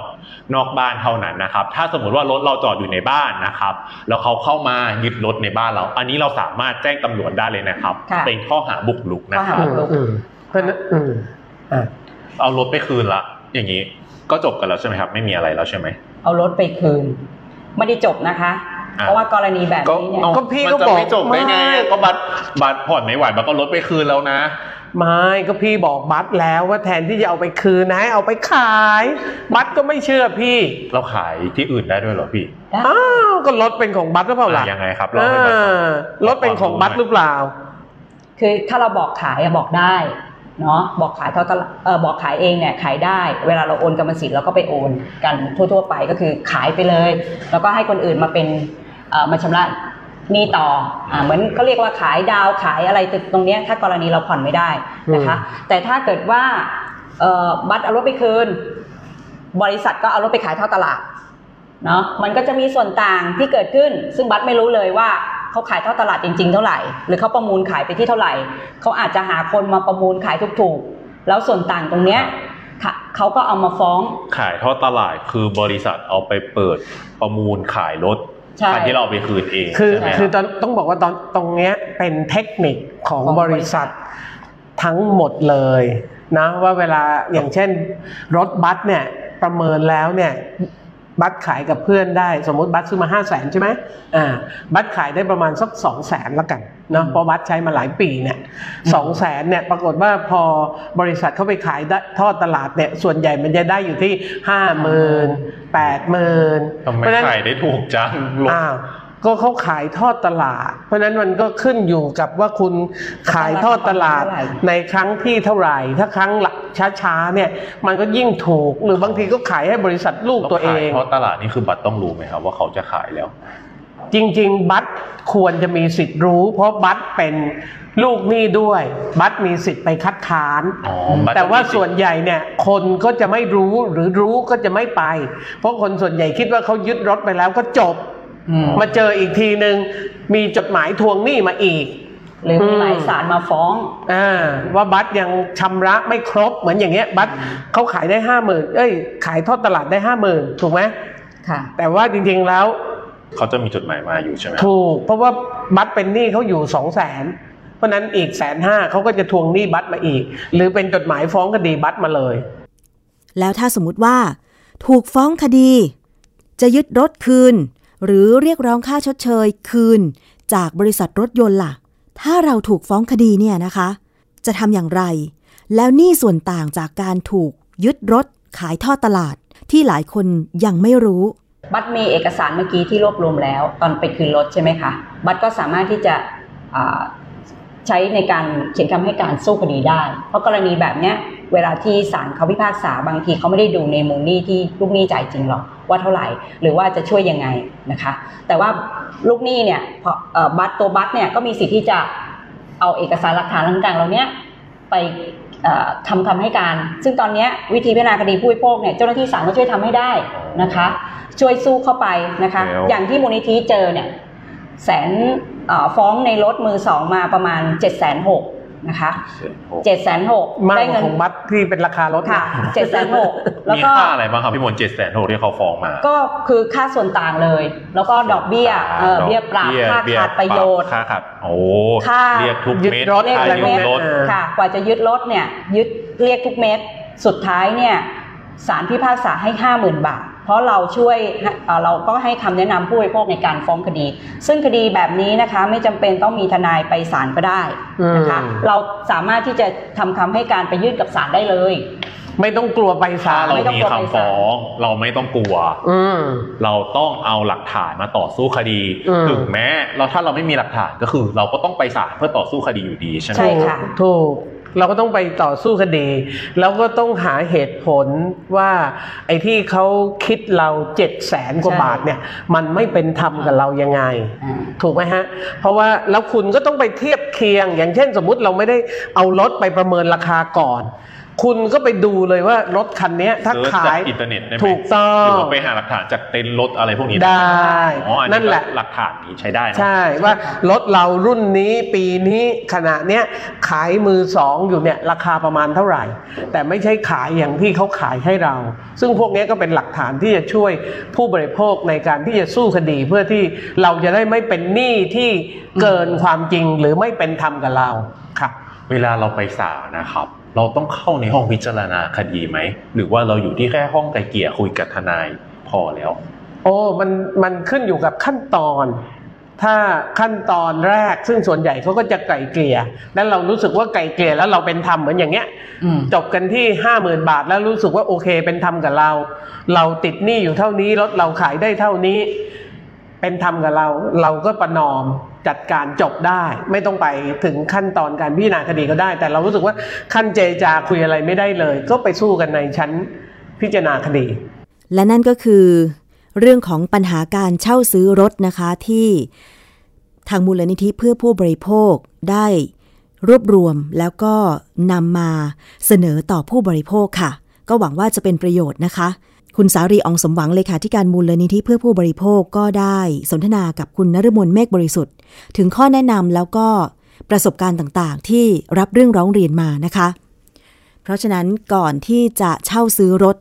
นอกบ้านเท่านั้นนะครับ ถ้าสมมติว่ารถเราจอดอยู่ในบ้านนะครับ แล้วเขาเข้ามายึดรถในบ้านเรา อันนี้เราสามารถแจ้งตำรวจได้เลยนะครับค่ะเป็นข้อหาบุกรุกนะคข้รัอบหาอืมอืมเพราะฉะนั้นอืมอ่าเอารถไปคืนละอย่างนี้ ก็จบกันแล้วใช่ไหมครับ ไม่มีอะไรแล้วใช่ไหมเอารถไปคืน ไม่ได้จบนะคะอะเพราะว่ากรณีแบบก็นี้เนี่ยเอาก็พี่มันก็จะบอกไม่จบได้ไงไม่ก็บัตรบัตรผ่อนไม่ไหวมันก็ลดไปคืนแล้วนะไม่ก็พี่บอกบัตรแล้วว่าแทนที่จะเอาไปคืนนะให้เอาไปขาย บัตรก็ไม่เชื่อพี่ เราขายที่อื่นได้ด้วยเหรอพี่อ้าวก็รถเป็นของบัตรหรือเปล่าล่ะอะยังไงครับเล่าให้บัตรฟังเออรถเป็นของบัตรหรือเปล่า คือถ้าเราบอกขายอะบอกได้ เนาะบอกขายเท่าตลาดเออบอกขายเองเนี่ยขายได้ เวลาเราโอนกรรมสิทธิ์เราก็ไปโอนกันทั่ว ๆ ไปก็คือขายไปเลย แล้วก็ให้คนอื่นมาเป็นเอ่อมาชำระหนี้ต่ออ่าเหมือนเขาเรียกว่าขายดาวขายอะไรตรงเนี้ยถ้ากรณีเราผ่อนไม่ได้นะคะ แต่ถ้าเกิดว่าเอ่อบัตรเอารถไปคืน บริษัทก็เอารถไปขายเท่าตลาดเนาะมันก็จะมีส่วนต่างที่เกิดขึ้น ซึ่งบัตรไม่รู้เลยว่า เขาขายเท่าตลาดจริง ๆ เท่าไหร่ หรือเขาประมูลขายไปที่เท่าไหร่ เขาอาจจะหาคนมาประมูลขายถูกๆ แล้วส่วนต่างตรงเนี้ยค่ะเขาก็เอามาฟ้อง ขายทอดตลาดคือบริษัทเอาไปเปิดประมูลขายรถใช่คันที่เราเอาไปคืนเองคือใช่ไหมคือรับตอนต้องบอกว่าตอนตรงเนี้ยเป็นเทคนิคของของบบริริษัษัทททั้งหมดเลยนะว่าเวลาอย่างเช่นรถบัสเนี่ยประเมินแล้วเนี่ย บัสขายกับเพื่อนได้ สมมติบัสซื้อมาห้าแสนใช่ไหมอ่าบัสขายได้ประมาณสักสองแสนละกันเนาะเพราะบัสใช้มาหลายปีเนี่ยสองแสนเนี่ยปรากฏว่าพอบริษัทเข้าไปขายได้ทอดตลาดเนี่ยส่วนใหญ่มันจะได้อยู่ที่ห้าหมื่นแปดหมื่นทำไมขายได้ถูกจังรถอ้าว ก็เขาขายทอดตลาด เพราะฉะนั้นมันก็ขึ้นอยู่กับว่าคุณขายทอดตลาดเท่าไหร่ในครั้งที่เท่าไหร่ ถ้าครั้งหลักช้าๆเนี่ย มันก็ยิ่งถูก หรือบางทีก็ขายให้บริษัทลูกตัวเอขายงทอดตลาดนี่คือบัตรต้องรู้ไหมครับว่าเขาจะขายแล้ว จริง ๆ บัตรควรจะมีสิทธิ์รู้ เพราะบัตรเป็นลูกหนี้ด้วย บัตรมีสิทธิ์ไปคัดค้านอ๋อบัตรแต่ว่ามีสิทธิ์ส่วนใหญ่เนี่ย คนก็จะไม่รู้หรือรู้ก็จะไม่ไป เพราะคนส่วนใหญ่คิดว่าเขายึดรถไปแล้วก็จบอื มมาเจออีกทีหนึ่งมีจดหมายทวงหนี้มาอีก หรือมีหมายอืมสารมาฟ้องอ่าว่าบัตรยังชำระไม่ครบเหมือนอย่างเงี้ย บัตรเขาขายได้ห้าหมื่นเอ้ย ขายทอดตลาดได้ห้าหมื่นถูกไหมค่ะแต่ว่าจริงๆแล้ว เขาจะมีจดหมายมาอยู่ใช่ไหมครับถูก เพราะว่าบัตรเป็นหนี้เขาอยู่สองแสนเพราะฉะนั้นอีกแสนห้าเขาก็จะทวงหนี้บัตรมาอีก หรือเป็นจดหมายฟ้องคดีบัตรมาเลย แล้วถ้าสมมติว่า ถูกฟ้องคดี จะยึดรถคืน หรือเรียกร้องค่าชดเชยคืนจากบริษัทรถยนต์ล่ะ ถ้าเราถูกฟ้องคดีเนี่ยนะคะ จะทำอย่างไร แล้วหนี่ส่วนต่างจากการถูกยึดรถขายทอดตลาดที่หลายคนยังไม่รู้ บัตรมีเอกสารเมื่อกี้ที่รวบรวมแล้ว ตอนไปคืนรถใช่ไหมคะ บัตรก็สามารถที่จะใช้ในการเขียนคำให้การสู้คดีได้ เพราะกรณีแบบเนี้ยเวลาที่ศาลเขาพิพากษาบางทีเขาไม่ได้ดูในมูลหนี้ที่ลูกหนี้จ่ายจริงหรอก ว่าเท่าไหร่ หรือว่าจะช่วยยังไงนะคะ แต่ว่าลูกหนี้เนี่ยพอเอ่อบัตรตัวบัตรเนี่ยก็มีสิทธิ์ที่จะเอาเอกสารหลักฐานต่างๆเหล่าเนี้ยไปเอ่อทำคำให้การ ซึ่งตอนเนี้ยวิธีพิจารณาคดีผู้บริโภคเนี่ยเจ้าหน้าที่ศาลก็ช่วยทำให้ได้นะคะ ช่วยสู้เข้าไปนะคะแล้วอย่างที่มูลนิธิเจอเนี่ยแสนเอ่อฟ้องในรถมือสองมาประมาณ7จ็ดแสนหก นะคะเจ็ดแสนหกมากได้กว่าเงินของบัตรที่เป็นราคารถค่ะเจ็ดแสนหกแล้วมีก็ค่าอะไรบ้างครับพี่มนเจ็ดแสนหกที่เขาฟ้องมา ก็คือค่าส่วนต่างเลย แล้วก็ดอกเบี้ยเอ่อเบี้ยปรับค่าขาดประโยชน์ค่าขาดโอ้ค่าเรียกทุกยึดเม็ดรถเรียกค่าทุกยึเม็ดดรถเออค่ะ กว่าจะยึดรถเนี่ยยึดเรียกทุกเม็ดสุดท้ายเนี่ยศาลพิพากษาให้ห้าหมื่นบาท เพราะเราช่วยเอ่อเราก็ให้คำแนะนำผู้บริโภคในการฟ้องคดี ซึ่งคดีแบบนี้นะคะไม่จำเป็นต้องมีทนายไปศาลก็ได้นะคะอืมเราสามารถที่จะทำคำให้การไปยื่นกับศาลได้เลย ไม่ต้องกลัวไปศาถ้าลเราไม่ต้องมีกลัวคำฟ้อง เราไม่ต้องกลัวอืมเราต้องเอาหลักฐานมาต่อสู้คดีอืมถึงแม้เราถ้าเราไม่มีหลักฐานก็คือ เราก็ต้องไปศาลเพื่อต่อสู้คดีอยู่ดีใช่ไหมใช่ค่ะถูก เราก็ต้องไปต่อสู้คดี แล้วก็ต้องหาเหตุผลว่าไอ้ที่เขาคิดเราเจ็ดแสนกว่าใช่บาทเนี่ย มันไม่เป็นธรรมกับเรายังไงอ่าถูกไหมฮะ เพราะว่าแล้วคุณก็ต้องไปเทียบเคียง อย่างเช่นสมมุติเราไม่ได้เอารถไปประเมินราคาก่อน คุณก็ไปดูเลยว่ารถคันเนี้ยถ้าเสิร์ชขายจากอินเทอร์เน็ตได้ไหมถูกต้องหรือว่าไปหาหลักฐานจากเต็นท์รถอะไรพวกนี้ได้อ๋ออันนั่นี้นแหละก็หลักฐานนี้ใช้ได้เนอะใช่ว่ารถเรารุ่นนี้ปีนี้ขณะเนี้ยขายมือสองอยู่เนี่ยราคาประมาณเท่าไหร่ แต่ไม่ใช่ขายอย่างที่เขาขายให้เรา ซึ่งพวกนี้ก็เป็นหลักฐานที่จะช่วยผู้บริโภคในการที่จะสู้คดีเพื่อที่เราจะได้ไม่เป็นหนี้ที่เกินความจริงหรือไม่เป็นธรรมกับเราครับ เวลาเราไปศาลนะครับ เราต้องเข้าในห้องพิจารณาคดีไหม หรือว่าเราอยู่ที่แค่ห้องไกลเกลี่ยคุยกับทนายพอแล้ว โอ้มันมันขึ้นอยู่กับขั้นตอน ถ้าขั้นตอนแรกซึ่งส่วนใหญ่เขาก็จะไกลเกลี่ยแล้วเรารู้สึกว่าไกลเกลี่ยแล้วเราเป็นธรรมเหมือนอย่างเงี้ยอืมจบกันที่ห้าหมื่นบาทแล้วรู้สึกว่าโอเคเป็นธรรมกับเรา เราติดหนี้อยู่เท่านี้รถเราขายได้เท่านี้ เป็นธรรมกับเรา เราก็ประนอม จัดการจบได้ ไม่ต้องไปถึงขั้นตอนการพิจารณาคดีก็ได้ แต่เรารู้สึกว่าขั้นเจจาคุยอะไรไม่ได้เลย ก็ไปสู้กันในชั้นพิจารณาคดี และนั่นก็คือ เรื่องของปัญหาการเช่าซื้อรถนะคะที่ทางมูลนิธิเพื่อผู้บริโภคได้รวบรวมแล้วก็นำมาเสนอต่อผู้บริโภคค่ะ ก็หวังว่าจะเป็นประโยชน์นะคะ คุณสารีอองสมหวังเลขาธิการมูลลนิธิเพื่อผู้บริโภคก็ได้สนทนากับคุณนฤมลเมฆบริสุทธิ์ ถึงข้อแนะนำแล้วก็ประสบการณ์ต่างๆ ที่รับเรื่องร้องเรียนมานะคะ เพราะฉะนั้นก่อนที่จะเช่าซื้อรถ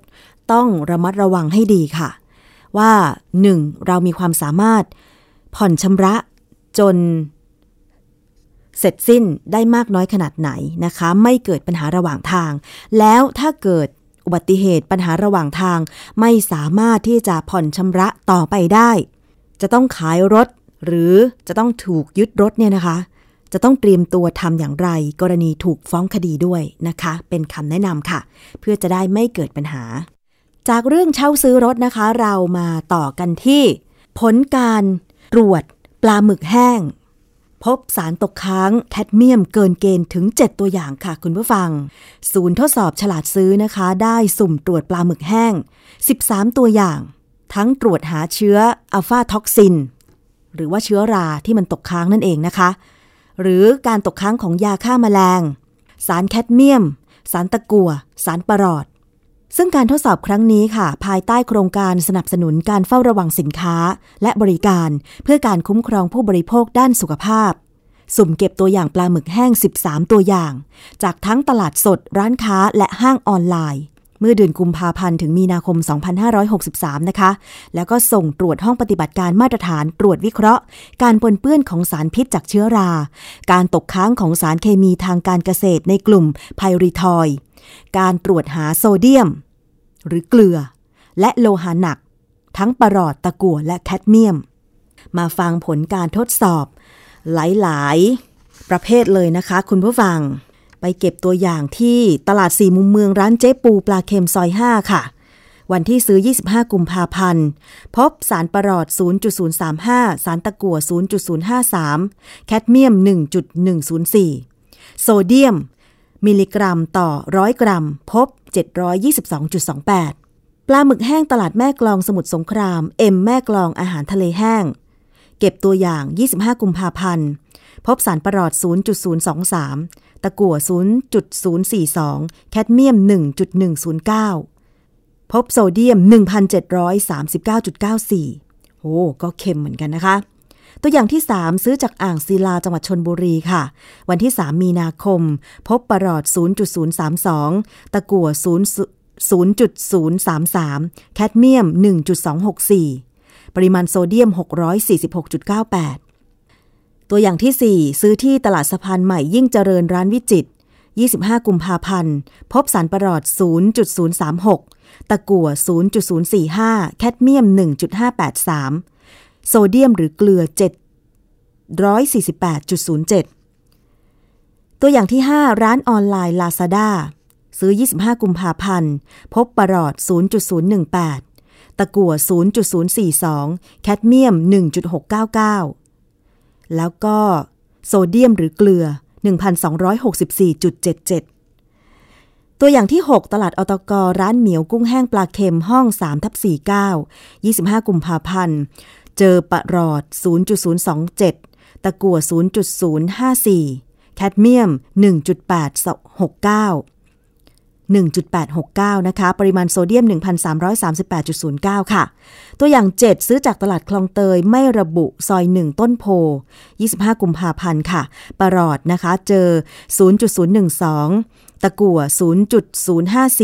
ต้องระมัดระวังให้ดีค่ะ ว่า 1. เรามีความสามารถผ่อนชำระจน เสร็จสิ้นได้มากน้อยขนาดไหนนะคะ ไม่เกิดปัญหาระหว่างทาง แล้วถ้าเกิด อุบัติเหตุปัญหาระหว่างทาง ไม่สามารถที่จะผ่อนชำระต่อไปได้ จะต้องขายรถ หรือจะต้องถูกยึดรถเนี่ยนะคะ จะต้องเตรียมตัวทำอย่างไร กรณีถูกฟ้องคดีด้วยนะคะ เป็นคำแนะนำค่ะ เพื่อจะได้ไม่เกิดปัญหา จากเรื่องเช่าซื้อรถนะคะ เรามาต่อกันที่ ผลการตรวจปลาหมึกแห้ง พบสารตกค้างแคดเมียมเกินเกณฑ์ถึง 7 ตัวอย่างค่ะคุณผู้ฟัง ศูนย์ทดสอบฉลาดซื้อนะคะ ได้สุ่มตรวจปลาหมึกแห้ง 13 ตัวอย่าง ทั้งตรวจหาเชื้ออะฟลาท็อกซิน หรือว่าเชื้อราที่มันตกค้างนั่นเองนะคะ หรือการตกค้างของยาฆ่ามาแมลง สารแคดเมียม สารตะกั่วสารปรอท ซึ่งการทดสอบครั้งนี้ค่ะ ภายใต้โครงการสนับสนุนการเฝ้าระวังสินค้า และบริการเพื่อการคุ้มครองผู้บริโภคด้านสุขภาพ สุ่มเก็บตัวอย่างปลาหมึกแห้ง 13 ตัวอย่าง จากทั้งตลาดสด ร้านค้าและห้างออนไลน์ เมื่อเดือนกุมภาพันธ์ถึงมีนาคม 2563 นะคะ แล้วก็ส่งตรวจห้องปฏิบัติการมาตรฐานตรวจวิเคราะห์ การปนเปื้อนของสารพิษจากเชื้อรา การตกค้างของสารเคมีทางการเกษตรในกลุ่มไพริทอย การตรวจหาโซเดียม หรือเกลือ และโลหะหนัก ทั้งปรอดตะกั่วและแคดเมียม มาฟังผลการทดสอบ หลายๆ ประเภทเลยนะคะ คุณผู้ฟัง ไปเก็บตัวอย่างที่ตลาดสี่มุมเมืองร้านเจ๊ปูปลาเค็มซอย 5 ค่ะวันที่ซื้อ 25 กุมภาพันธ์ พบสารประหลอด 0.035 สารตะกั่ว0.053 แคดเมียม 1.104 โซเดียม มิลลิกรัมต่อ100กรัม พบ 722.28 ปลาหมึกแห้งตลาดแม่กลองสมุทรสงคราม เอ็มแม่กลองอาหารทะเลแห้ง เก็บตัวอย่าง 25 กุมภาพันธ์ พบสารประหลอด 0.023 ตะกั่ว 0.042 แคดเมียม 1.109 พบโซเดียม 1,739.94 โอ้ก็เค็มเหมือนกันนะคะ ตัวอย่างที่ 3 ซื้อจากอ่างศิลาจังหวัดชนบุรีค่ะ วันที่ 3 มีนาคม พบประหลอด 0.032 ตะกั่ว0.033 แคดเมียม 1.264 ปริมาณโซเดียม 646.98 ตัวอย่างที่ 4 ซื้อที่ตลาดสะพานใหม่ยิ่งเจริญร้านวิจิตร25 กุมภาพันธ์ พบสารประหลอด 0.036 ตะกั่ว0.045 แคดเมียม 1.583 โซเดียมหรือเกลือ 748.07 ตัวอย่างที่ 5 ร้านออนไลน์ Lazada ซื้อ 25 กุมภาพันธ์ พบปรอด 0.018 ตะกั่ว 0.042 แคดเมียม 1.699 แล้วก็โซเดียมหรือเกลือ 1,264.77ตัวอย่างที่ 6 ตลาดอตกร้านเหมียวกุ้งแห้งปลาเค็มห้อง3ทับ49 25 กุมภาพันธ์ เจอปะรอด 0.027 ตะกั่ว0.054 แคดเมียม 1.869 1.869 นะคะ ปริมาณโซเดียม 1,338.09 ค่ะ ตัวอย่าง 7 ซื้อจากตลาดคลองเตยไม่ระบุซอย 1 ต้นโพ 25 กุมภาพันธ์ค่ะ ปรอดนะคะ เจอ 0.012 ตะกั่ว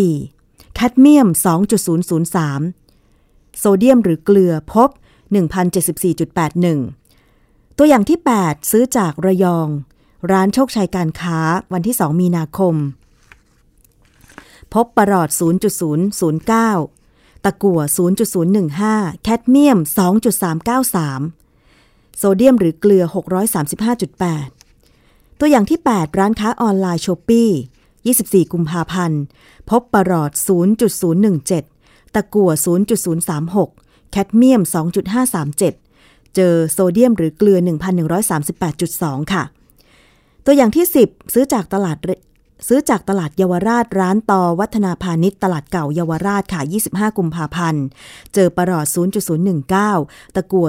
0.054 แคดเมียม 2.003 โซเดียมหรือเกลือพบ 1,074.81 ตัวอย่างที่ 8 ซื้อจากระยอง ร้านโชคชัยการค้าวันที่ 2 มีนาคม พบประหลอด 0.009 ตะกั่ว 0.015 แคดเมียม 2.393 โซเดียมหรือเกลือ 635.8 ตัวอย่างที่ 8 ร้านค้าออนไลน์ช้อปปี้24 กุมภาพันธ์ พบประหลอด 0.017 ตะกั่ว 0.036 แคดเมียม 2.537 เจอโซเดียมหรือเกลือ 1,138.2 ค่ะ ตัวอย่างที่ 10 ซื้อจากตลาดซื้อจากตลาดเยาวราชร้านตอวัฒนาพาณิชย์ตลาดเก่าเยาวราชค่ะ 25 กุมภาพันธ์ เจอประหลอด 0.019 ตะกั่ว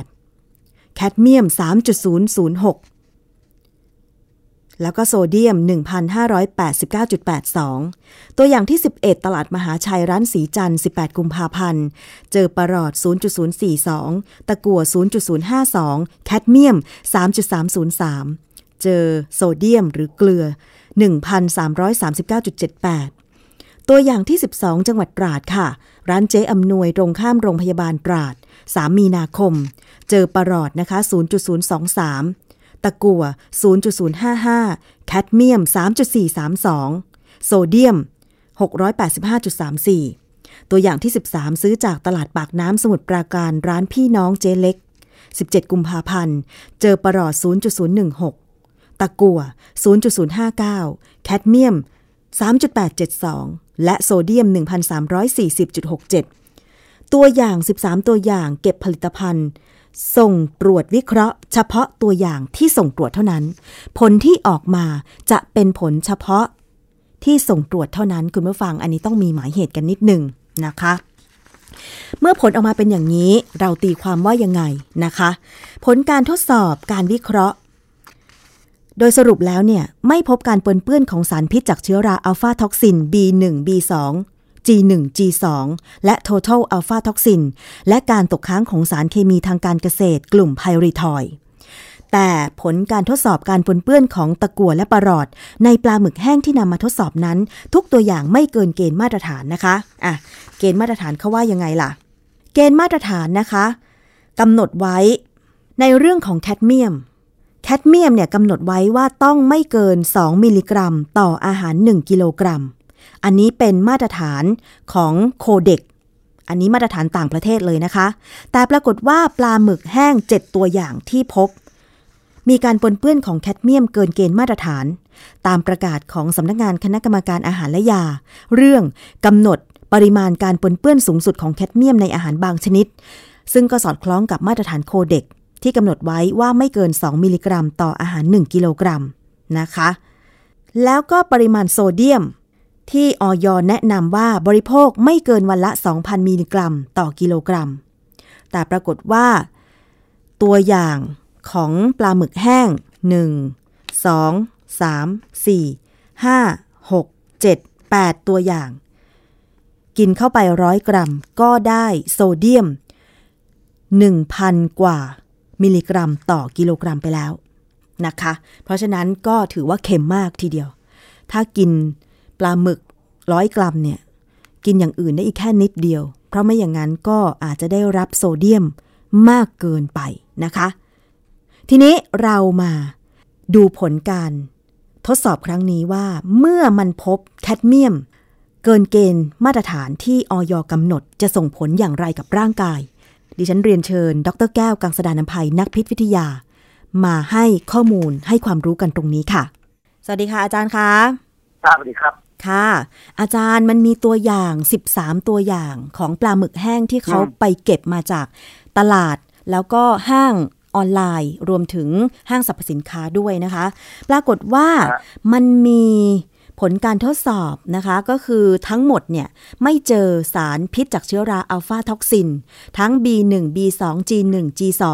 0.038 แคดเมียม 3.006 แล้วก็โซเดียม 1,589.82 ตัวอย่างที่ 11 ตลาดมหาชัยร้านสีจันทร์18 กุมภาพันธ์ เจอปรอด 0.042 ตะกั่ว 0.052 แคดเมียม 3.303 เจอโซเดียมหรือเกลือ 1,339.78 ตัวอย่างที่ 12 จังหวัดตราดค่ะ ร้านเจ๊อำนวยตรงข้ามโรงพยาบาลตราด 3 มีนาคม เจอปรอดนะคะ 0.023 ตะกั่ว 0.055 แคดเมียม 3.432 โซเดียม 685.34 ตัวอย่างที่ 13 ซื้อจากตลาดปากน้ำสมุทรปราการร้านพี่น้องเจ๊เล็ก 17 กุมภาพันธ์ เจอปรอด 0.016 ตะกั่ว 0.059 แคดเมียม 3.872 และโซเดียม 1,340.67 ตัวอย่าง 13 ตัวอย่างเก็บผลิตภัณฑ์ ส่งตรวจวิเคราะห์ เฉพาะตัวอย่างที่ส่งตรวจเท่านั้น ผลที่ออกมาจะเป็นผลเฉพาะที่ส่งตรวจเท่านั้นคุณผู้ฟังอันนี้ต้องมีหมายเหตุกันนิดหนึ่งนะคะ เมื่อผลออกมาเป็นอย่างนี้เราตีความว่ายังไงนะคะ ผลการทดสอบการวิเคราะห์ โดยสรุปแล้วเนี่ยไม่พบการปนเปื้อนของสารพิษจากเชื้อราอัลฟาท็อกซิน B1 B2 G1 G2 และ Total Alpha Toxin และการตกค้างของสารเคมีทางการเกษตรกลุ่มไพริทอยด์แต่ผลการทดสอบการปนเปื้อนของตะกั่วและปรอด ในปลาหมึกแห้งที่นำมาทดสอบนั้น ทุกตัวอย่างไม่เกินเกณฑ์มาตรฐานนะคะอะเกณฑ์มาตรฐานเขาว่ายังไงล่ะ เกณฑ์มาตรฐานนะคะกำหนดไว้ในเรื่องของแคดเมียม แคดเมียมเนี่ยกำหนดไว้ว่าต้องไม่เกิน 2 มิลลิกรัม ต่ออาหาร 1 กิโลกรัม อันนี้เป็นมาตรฐานของโคเด็ก อันนี้มาตรฐานต่างประเทศเลยนะคะ แต่ปรากฏว่าปลาหมึกแห้ง 7 ตัวอย่างที่พบ มีการปนเปื้อนของแคดเมียมเกินเกณฑ์มาตรฐาน ตามประกาศของสำนักงานคณะกรรมการอาหารและยา เรื่องกำหนดปริมาณการปนเปื้อนสูงสุดของแคดเมียมในอาหารบางชนิด ซึ่งก็สอดคล้องกับมาตรฐานโคเด็กที่กำหนดไว้ว่าไม่เกิน 2 มิลลิกรัม ต่ออาหาร 1 กิโลกรัมนะคะ แล้วก็ปริมาณโซเดียม ที่ออยแนะนำว่าบริโภคไม่เกินวันละ 2,000 มิลลิกรัม ต่อกิโลกรัม แต่ปรากฏว่า ตัวอย่างของปลาหมึกแห้ง 1 2 3 4 5 6 7 8 ตัวอย่าง กินเข้าไปร้อยกรัม ก็ได้โซเดียม 1,000 กว่ามิลลิกรัมต่อกิโลกรัมไปแล้วนะคะ เพราะฉะนั้นก็ถือว่าเค็มมากทีเดียว ถ้ากิน ลาหมึกร้อยกรัมเนี่ยกินอย่างอื่นได้อีกแค่นิดเดียว เพราะไม่อย่างนั้นก็อาจจะได้รับโซเดียมมากเกินไปนะคะ ทีนี้เรามาดูผลการทดสอบครั้งนี้ว่าเมื่อมันพบแคดเมียม เกินเกณฑ์มาตรฐานที่ออยกำหนดจะส่งผลอย่างไรกับร่างกาย ดิฉันเรียนเชิญ ดรแก้วกังสดานนภัยนักพิษวิทยา มาให้ข้อมูลให้ความรู้กันตรงนี้ค่ะ สวัสดีค่ะอาจารย์คะสวัสดีครับ ค่ะ อาจารย์มันมีตัวอย่าง 13 ตัวอย่างของปลาหมึกแห้งที่เขาไปเก็บมาจากตลาดแล้วก็ห้างออนไลน์ รวมถึงห้างสรรพสินค้าด้วยนะคะ ปรากฏว่ามันมีผลการทดสอบนะคะก็คือทั้งหมดเนี่ย ไม่เจอสารพิษจากเชื้อราอะฟลาท็อกซิน ทั้ง B1 B2 G1 G2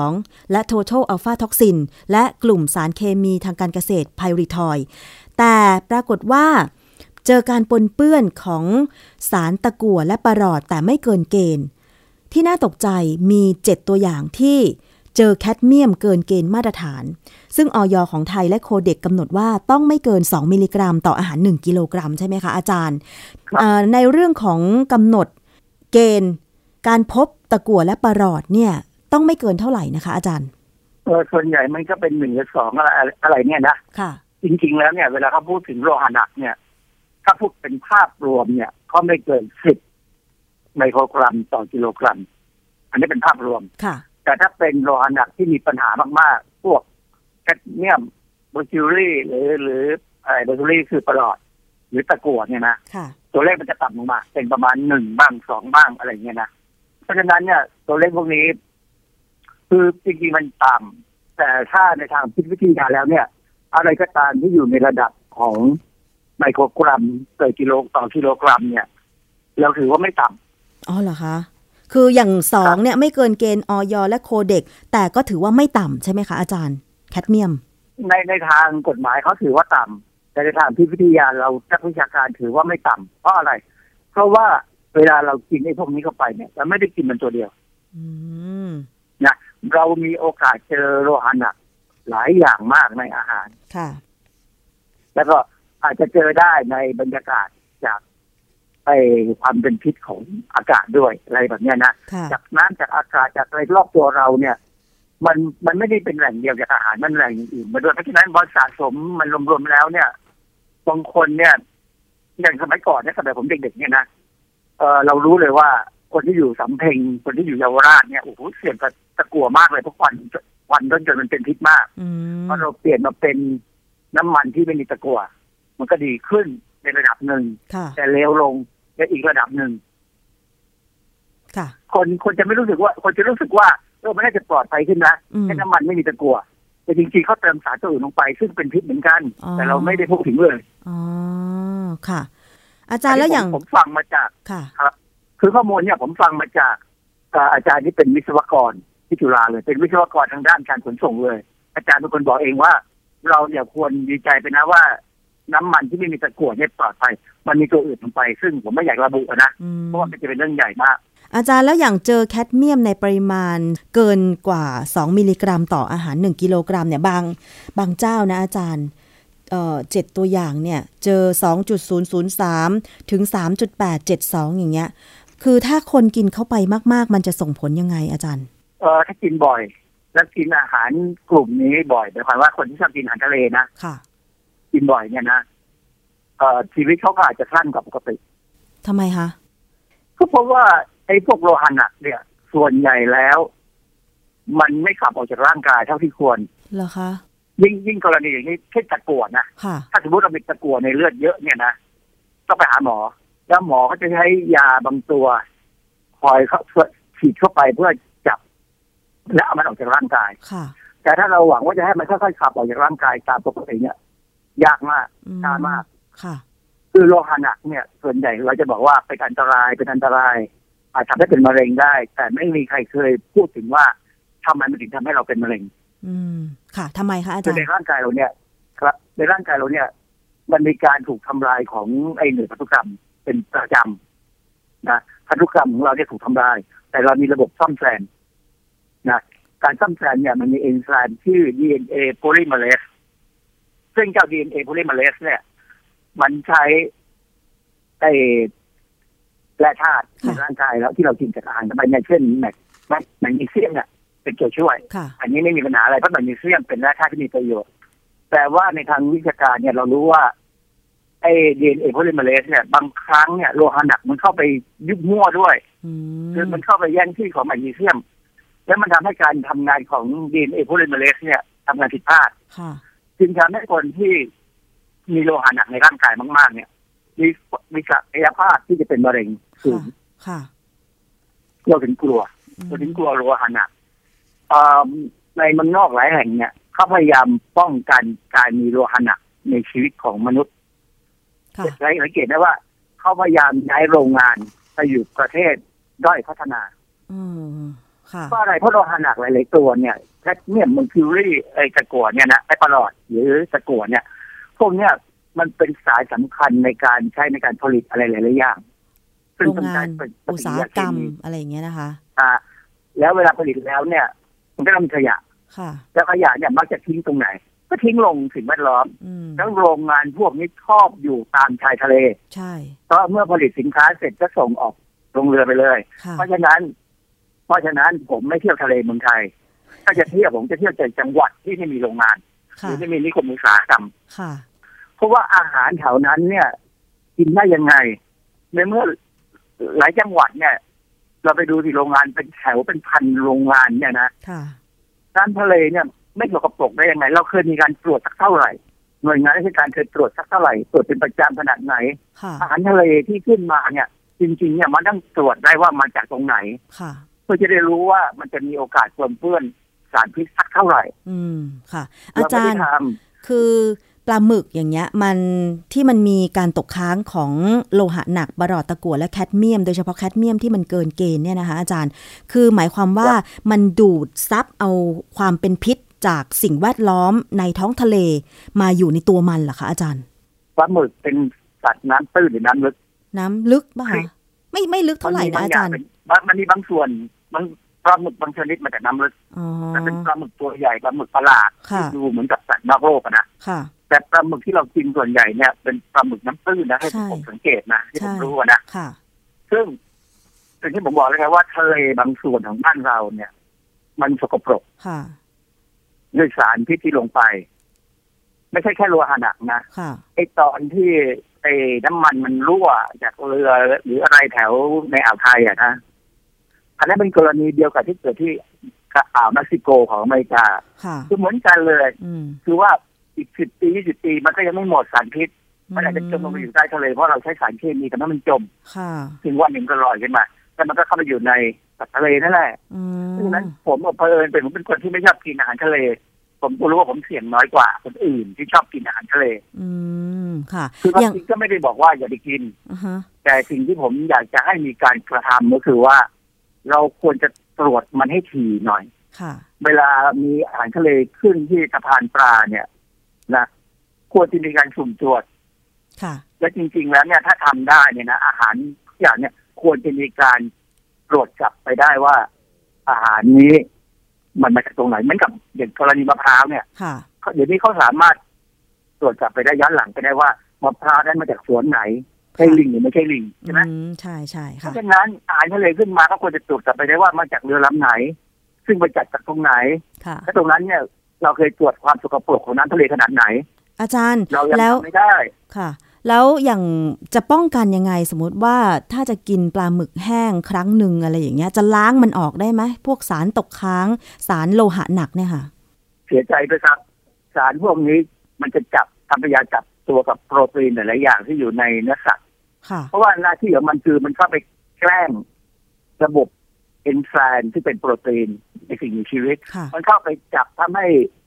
และ Total Aflatoxin และกลุ่มสารเคมีทางการเกษตรไพริทอยด์แต่ปรากฏว่า เจอการปนเปื้อนของสารตะกั่วและปรอทแต่ไม่เกินเกณฑ์ ที่น่าตกใจมี 7 ตัวอย่างที่เจอแคดเมียมเกินเกณฑ์มาตรฐาน ซึ่งอย.ของไทยและ Codex กำหนดว่าต้องไม่เกิน 2 มิลลิกรัม ต่ออาหาร 1 กิโลกรัมใช่ไหมคะอาจารย์ครับเอ่อในเรื่องของกำหนดเกณฑ์ การพบตะกั่วและปรอดเนี่ยต้องไม่เกินเท่าไหร่นะคะอาจารย์เออส่วนใหญ่มันก็เป็นหนึ่งหรือสองอะไรอะไรเนี่ยนะค่ะจริงๆแล้วเนี่ยเวลาเขาพูดถึงโลหะหนักเนี่ย ถ้าพูดเป็นภาพรวมเนี่ยเขาไม่เกินสิบไมโครกรัมต่อกิโลกรัม อันนี้เป็นภาพรวมค่ะ แต่ถ้าเป็นโลหะหนักที่มีปัญหามาก ๆ พวกแคดเมียมโบซิลลี่หรือหรืออะไรโบซิลลี่คือประหลอด หรือตะกั่วเนี่ยนะค่ะตัวเลขมันจะต่ำลงมา เป็นประมาณหนึ่งบ้างสองบ้างอะไรเงี้ยนะเพราะฉะนั้นเนี่ยตัวเลขพวกนี้ คือจริงๆมันต่ำแต่ถ้าในทางพิษวิทยาแล้วเนี่ย อะไรก็ตามที่อยู่ในระดับของ ไมโครกรัมต่อกิโลต่อกิโลกรัมเนี่ยเราถือว่าไม่ต่ำอ๋อเหรอคะ คืออย่างสองเนี่ยไม่เกินเกณฑ์ออยและโคเด็ก แต่ก็ถือว่าไม่ต่ำใช่ไหมคะอาจารย์ แคดเมียม ในในทางกฎหมายเขาถือว่าต่ำแต่ในทางพิษวิทยาเรานักวิชาการถือว่าไม่ต่ำเพราะอะไร เพราะว่าเวลาเรากินไอ้พวกนี้เข้าไปเนี่ยเราไม่ได้กินมันตัวเดียวอืมนะเรามีโอกาสเจอโลหะหนักหลายอย่างมากในอาหารค่ะแล้วก็ อาจจะเจอได้ในบรรยากาศจากไอความเป็นพิษของอากาศด้วยอะไรแบบเนี้ยนะค่ะจากน้ำจากอากาศจากอะไรรอบตัวเราเนี่ย มันมันไม่ได้เป็นแหล่งเดียวจากอาหารมันแหล่งอื่นๆมาด้วยเพราะฉะนั้นพอสะสมมันรวมๆแล้วเนี่ยบางคนเนี่ยอย่างสมัยก่อนเนี่ยสมัยผมเด็กๆเนี่ยนะเออเรารู้เลยว่าคนที่อยู่สำเพ็งคนที่อยู่เยาวราชเนี่ยโอ้โหเสี่ยงกับตะกัวมากเลยเพราะควันควันจนจนมันเป็นพิษมากอืมพอเราเปลี่ยนมาเป็นน้ำมันที่ไม่มีตะกัว มันก็ดีขึ้นในระดับหนึ่งค่ะแต่เลวลงในอีกระดับหนึ่งค่ะคนคนจะไม่รู้สึกว่า คนจะรู้สึกว่าเออมันน่าจะปลอดภัยขึ้นนะอืมแค่น้ำมันไม่มีตะกัวแต่จริงๆเขาเติมสารตัวอื่นลงไป ซึ่งเป็นพิษเหมือนกันอ๋อแต่เราไม่ได้พูดถึงเลยอ๋อค่ะ อาจารย์แล้วอย่างผมผมฟังมาจากค่ะคือข้อมูลเนี่ยผมฟังมาจากเอ่ออาจารย์ที่เป็นวิศวกรที่จุฬาเลย เป็นวิศวกรทางด้านการขนส่งเลย อาจารย์เป็นคนบอกเองว่า เราเนี่ยควรดีใจไปนะว่า น้ำมันที่ไม่มีตะกั่วเนี่ยปลอดภัย มันมีตัวอื่นลงไป ซึ่งผมไม่อยากระบุอะนะอืมเพราะว่ามันจะเป็นเรื่องใหญ่มาก อาจารย์แล้วอย่างเจอแคดเมียมในปริมาณเกินกว่า 2 มิลลิกรัม ต่ออาหาร 1 กิโลกรัมเนี่ยบางบางเจ้านะอาจารย์เอ่อเจ็ดตัวอย่างเนี่ยเจอ 2.003 ถึง 3.872 อย่างเงี้ย คือถ้าคนกินเข้าไปมาก ๆ มันจะส่งผลยังไงอาจารย์ เออถ้ากินบ่อย แล้วกินอาหารกลุ่มนี้บ่อยหมายความว่าคนที่ชอบกินอาหารทะเลนะค่ะ กินบ่อยเนี่ยนะเอ่อชีวิตเขาก็อาจจะสั้นกว่าปกติทำไมคะก็เพราะว่าไอ้พวกโลหะหนักเนี่ย ส่วนใหญ่แล้ว มันไม่ขับออกจากร่างกายเท่าที่ควรเหรอคะยิ่งยิ่งกรณีอย่างนี้เช่นตะกั่วนะค่ะ ถ้าสมมติเรามีตะกั่วในเลือดเยอะเนี่ยนะต้องไปหาหมอ แล้วหมอก็จะใช้ยาบางตัว คอยเข้าฉีดเข้าไปเพื่อจับ และเอามันออกจากร่างกาย ค่ะ แต่ถ้าเราหวังว่าจะให้มันค่อยๆขับออกจากร่างกายตามปกติเนี่ย ยากมากอืมช้ามาก ค่ะ คือโลหะหนักเนี่ย ส่วนใหญ่เราจะบอกว่าเป็นอันตรายเป็นอันตราย อาจทำให้เป็นมะเร็งได้ แต่ไม่มีใครเคยพูดถึงว่าทำไมมันถึงทำให้เราเป็นมะเร็ง อืม ค่ะทำไมคะอาคืจาอรในย์ร่างกายเราเนี่ย ครับ ในร่างกายเราเนี่ย มันมีการถูกทำลายของไอ้หน่วยพันธุกรรมเป็นประจำนะพันธุกรรมของเราเนี่ยถูกทำลาย แต่เรามีระบบซ่อมแซมนะการซ่อมแซมเนี่ยมันมีเอนไซม์ชื่อ DNA polymerase ซึ่งเจ้า DNA polymerase เนี่ย มันใช้ไอ้แร่ธาตุในร่างกายแล้วที่เรากินจากอาหารไปเนี่ยเช่นแมกแมกนีเซียมเนี่ยเป็นตัวช่วยค่ะอันนี้ไม่มีปัญหาอะไรเพราะแมกนีเซียมเป็นแร่ธาตุที่มีประโยชน์ แต่ว่าในทางวิชาการเนี่ยเรารู้ว่าไอ้ดีเอ็นเอ polymerase เนี่ยบางครั้งเนี่ยโลหะหนักมันเข้าไปยุ่งมั่วด้วยอืมคือมันเข้าไปแย่งที่ของแมกนีเซียม แล้วมันทำให้การทำงานของดีเอ็นเอ polymerase เนี่ยทำงานผิดพลาดค่ะ จึงทำให้คนที่มีโลหะหนักในร่างกายมาก ๆ เนี่ยมีมีศักยภาพที่จะเป็นมะเร็งสูงค่ะเราถึงกลัวอืมเราถึงกลัวโลหะหนักเอ่อในเมืองนอกหลายแห่งเนี่ยเขาพยายามป้องกันการมีโลหะหนักในชีวิตของมนุษย์ค่ะสังเกตได้ว่าเขาพยายามย้ายโรงงานไปอยู่ประเทศด้อยพัฒนาอืมค่ะเพราะอะไรเพราะโลหะหนักหลาย ๆ ตัวเนี่ยแค ดเมียมมันคิวรี่ไอ้ตะกั่วเนี่ยนะไอ้ปลอดหรือตะกั่วเนี่ย พวกเนี้ยมันเป็นสายสำคัญในการใช้ในการผลิตอะไรหลายๆอย่างซึ่โรงต้องงาใช้นเป็นปอุตฏิสากิหยากรรมเคมีอะไรอย่างเงี้ยนะคะ อ่า แล้วเวลาผลิตแล้วเนี่ย มันก็ต้องมีขยะค่ะ แล้วขยะเนี่ยมักจะทิ้งตรงไหน ก็ทิ้งลงสิ่งแวดล้อมอืมทั้งโรงงานพวกนี้ชอบอยู่ตามชายทะเล ใช่เพราะเมื่อผลิตสินค้าเสร็จก็ส่งออกลงเรือไปเลยค่ะเพราะฉะนั้น เพราะฉะนั้นผมไม่เที่ยวทะเลเมืองไทย ถ้าจะเที่ยวผมจะเที่ยวจากจังหวัดที่ไม่มีโรงงานหค่ะรือไม่มีนิคมอุตสาหกรรมค่ะเพราะว่าอาหารแถวนั้นเนี่ย กินได้ยังไงในเมื่อหลายจังหวัดเนี่ย เราไปดูที่โรงงานเป็นแถวเป็นพันโรงงานเนี่ยนะค่ะน้ำทะเลเนี่ย ไม่สกปรกได้ยังไง เราเคยมีการตรวจสักเท่าไหร่หน่วยงานราชการเคยตรวจสักเท่าไหร่ตรวจเป็นประจำขนาดไหนค่ะอาหารทะเลที่ขึ้นมาเนี่ย จริง ๆ เนี่ยมันต้องตรวจได้ว่ามาจากตรงไหนค่ะเพื่อจะได้รู้ว่ามันจะมีโอกาสปนเปื้อน สารพิษสักเท่าไหร่ อืมค่ะ อาเราไม่จารได้ย์ทคือปลาหมึกอย่างเงี้ยมันที่มันมีการตกค้างของโลหะหนักบารอดตะกั่วและแคดเมียม โดยเฉพาะแคดเมียมที่มันเกินเกณฑ์เนี่ยนะคะ อาจารย์คือหมายความว่ามันดูดซับเอาความเป็นพิษจากสิ่งแวดล้อมในท้องทะเลมาอยู่ในตัวมันเหรอคะอาจารย์ำปลาหมึกเป็นสัตว์น้ำตื้นหรือน้ำลึก น้ำลึกป่ะคะไม่ไม่ลึกเท่าไหร่นะมัมีบงอาจารย์เป็นบางมันมีบางส่วนบาง ปลาหมึกบางชนิดมาจากน้ำลึกอ๋อแต่เป็นปลาหมึกตัวใหญ่ปลาหมึกประหลาดค่ะที่ดูเหมือนกับสัตว์นอกโลกอะนะค่ะ แต่ปลาหมึกที่เรากินส่วนใหญ่เนี่ยเป็นปลาหมึกน้ำตื้นนะให้ใช่ ผมสังเกตนะที่ผมใช่รู้อะนะค่ะ ซึ่งสิ่งที่ผมบอกเลยครับว่าทะเลบางส่วนของบ้านเราเนี่ย มันสกปรกค่ะ ด้วยสารพิษที่ลงไป ไม่ใช่แค่โลหะหนักนะ ค่ะ ไอตอนที่ไอ้น้ำมันมันรั่วจากเรือหรืออะไรแถวในอ่าวไทยอะนะ อันนั้นเป็นกรณีเดียวกับที่เกิดที่อ่าวเม็กซิโกของอเมริกาค่ะคือเหมือนกันเลยอืมคือว่าอีกสิบปียี่สิบปีมันก็ยังไม่หมดสารพิษ มันอาจจะจมลงไปอยู่ใต้ทะเลเพราะเราใช้สารเคมีทำให้มันจมค่ะถึงวันหนึ่งก็ลอยขึ้นมาแล้วมันก็เข้าไปอยู่ในสัตว์ทะเลนั่นแหละอืเพราะฉะนั้นมผมกับเพลินเป็นผมเป็นคนที่ไม่ชอบกินอาหารทะเล ผมก็รู้ว่าผมเสี่ยงน้อยกว่าคนอื่นที่ชอบกินอาหารทะเล อืมค่ะ คือความอย่างจริงก็ไม่ได้บอกว่าอย่าไปกินอ่าฮะแต่สิ่งที่ผมอยากจะให้มีการกระทำก็คือว่า เราควรจะตรวจมันให้ถี่หน่อยค่ะเวลามีอาหารทะเลขึ้นที่สะพานปลาเนี่ยนะควรจะมีการสุ่มตรวจค่ะและจริง ๆ แล้วเนี่ยถ้าทำได้เนี่ยนะอาหารทุกอย่างเนี่ยควรจะมีการตรวจจับไปได้ว่า อาหารนี้ มันมาจากตรงไหนเหมือนกับอย่างกรณีมะพร้าวเนี่ยค่ะเขาเดี๋ยวนี้เขาสามารถตรวจจับไปได้ย้อนหลังไปได้ว่ามะพร้าวนั้นมาจากสวนไหน ใช่ลิงหรือไม่ใช่ลิงใช่ไหมอืมใช่ใช่เพค่ะราะฉะนั้นอาหารทะเลขึ้นมาก็ควรจะตรวจจับไปได้ว่ามาจากเรือลำไหน ซึ่งมาจากจากตรงไหนค่ะและตรงนั้นเนี่ยเราเคยตรวจความสกปรกของน้ำทะเลขนาดไหน อาจารย์เรายังแล้วทำไม่ได้ค่ะ แล้วอย่างจะป้องกันยังไงสมมติว่าถ้าจะกินปลาหมึกแห้งครั้งหนึ่งอะไรอย่างเงี้ย จะล้างมันออกได้ไหมพวกสารตกค้างสารโลหะหนักเนี่ยค่ะ เสียใจด้วยครับ สารพวกนี้มันจะจับทำปฏิกิริยาจับตัวกับโปรตีนหลายๆอย่างที่อยู่ในเนื้อสัตว์ค่ะ เพราะว่าหน้าที่ของมันคือมันเข้าไปแกล้งระบบเอนไซม์ที่เป็นโปรตีนในสิ่งมีชีวิตค่ะมันเข้าไปจับทำให้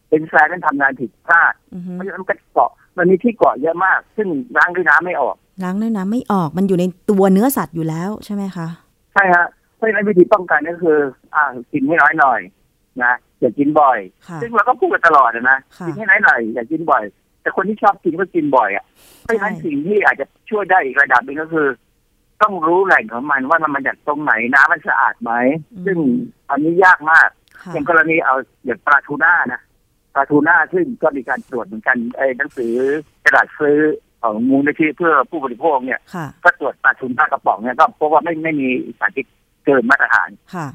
เอนไซม์นั้นทำงานผิดพลาดอือฮึเพราะฉะนั้นมันก็เกาะมันมีที่เกาะเยอะมาก ซึ่งล้างด้วยน้ำไม่ออก ล้างด้วยน้ำไม่ออกมันอยู่ในตัวเนื้อสัตว์อยู่แล้วใช่ไหมคะ ใช่ฮะเพราะฉะนั้นวิธีป้องกันก็คือ อ่ากินให้น้อยหน่อยนะอย่ากินบ่อยค่ะซึ่งเราก็พูดกันตลอดนะค่ะกินให้น้อยหน่อยอย่ากินบ่อย แต่คนที่ชอบกินก็กินบ่อยอะเพราะฉะนั้นใช่สิ่งที่อาจจะช่วยได้อีกระดับหนึ่งก็คือ ต้องรู้แหล่งของมันว่ามันมาจากตรงไหนน้ำมันสะอาดไหมซึ่งอันนี้ยากมากค่ะอย่างกรณีเอาอย่างปลาทูน่านะปลาทูน่าซึ่งก็มีการตรวจเหมือนกันไอ้หนังสือกระดาษซื้อของมูลนิธิเพื่อผู้บริโภคเนี่ยค่ะก็ตรวจปลาทูน่ากระป๋องเนี่ยก็พบว่าไม่ไม่มีสารพิษเกินมาตรฐานค่ะ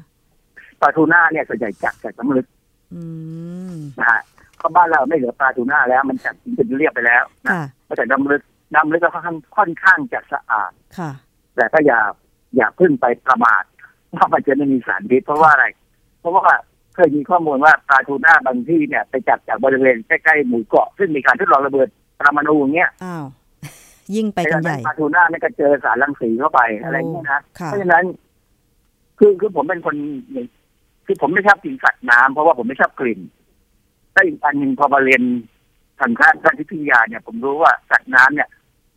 ปลาทูน่าเนี่ยส่วนใหญ่จับจากน้ำลึกอืมนะฮะ เพราะบ้านเราไม่เหลือปลาทูน่าแล้ว มันจับกินเป็นเรียบไปแล้วนะค่ะมาจากน้ำลึกน้ำลึกก็ค่อนข้างค่อนข้างจะสะอาดค่ะ แต่ก็อย่าอย่าเพึ่งไปประมาทว่ามันจะไม่มีสารพิษเพราะว่าอะไร เพราะว่าเคยมีข้อมูลว่าปลาทูน่าบางที่เนี่ย ไปจับจากบริเวณใกล้ๆหมู่เกาะซึ่งมีการทดลองระเบิดปรมาณูอย่างเงี้ยอ้าวยิ่งไปกันใหญ่ปลาทูน่าเนี่ยก็เจอสารรังสีเข้าไปอะไรอย่างเงี้ยนะค่ะเพราะฉะนั้น คือคือผมเป็นคนหนึ่งคือผมไม่ชอบกินสัตว์น้ำเพราะว่าผมไม่ชอบกลิ่น แต่อีกอันหนึ่งพอมาเรียนทางด้านการวิทยาเนี่ย ผมรู้ว่าสัตว์น้ำเนี่ย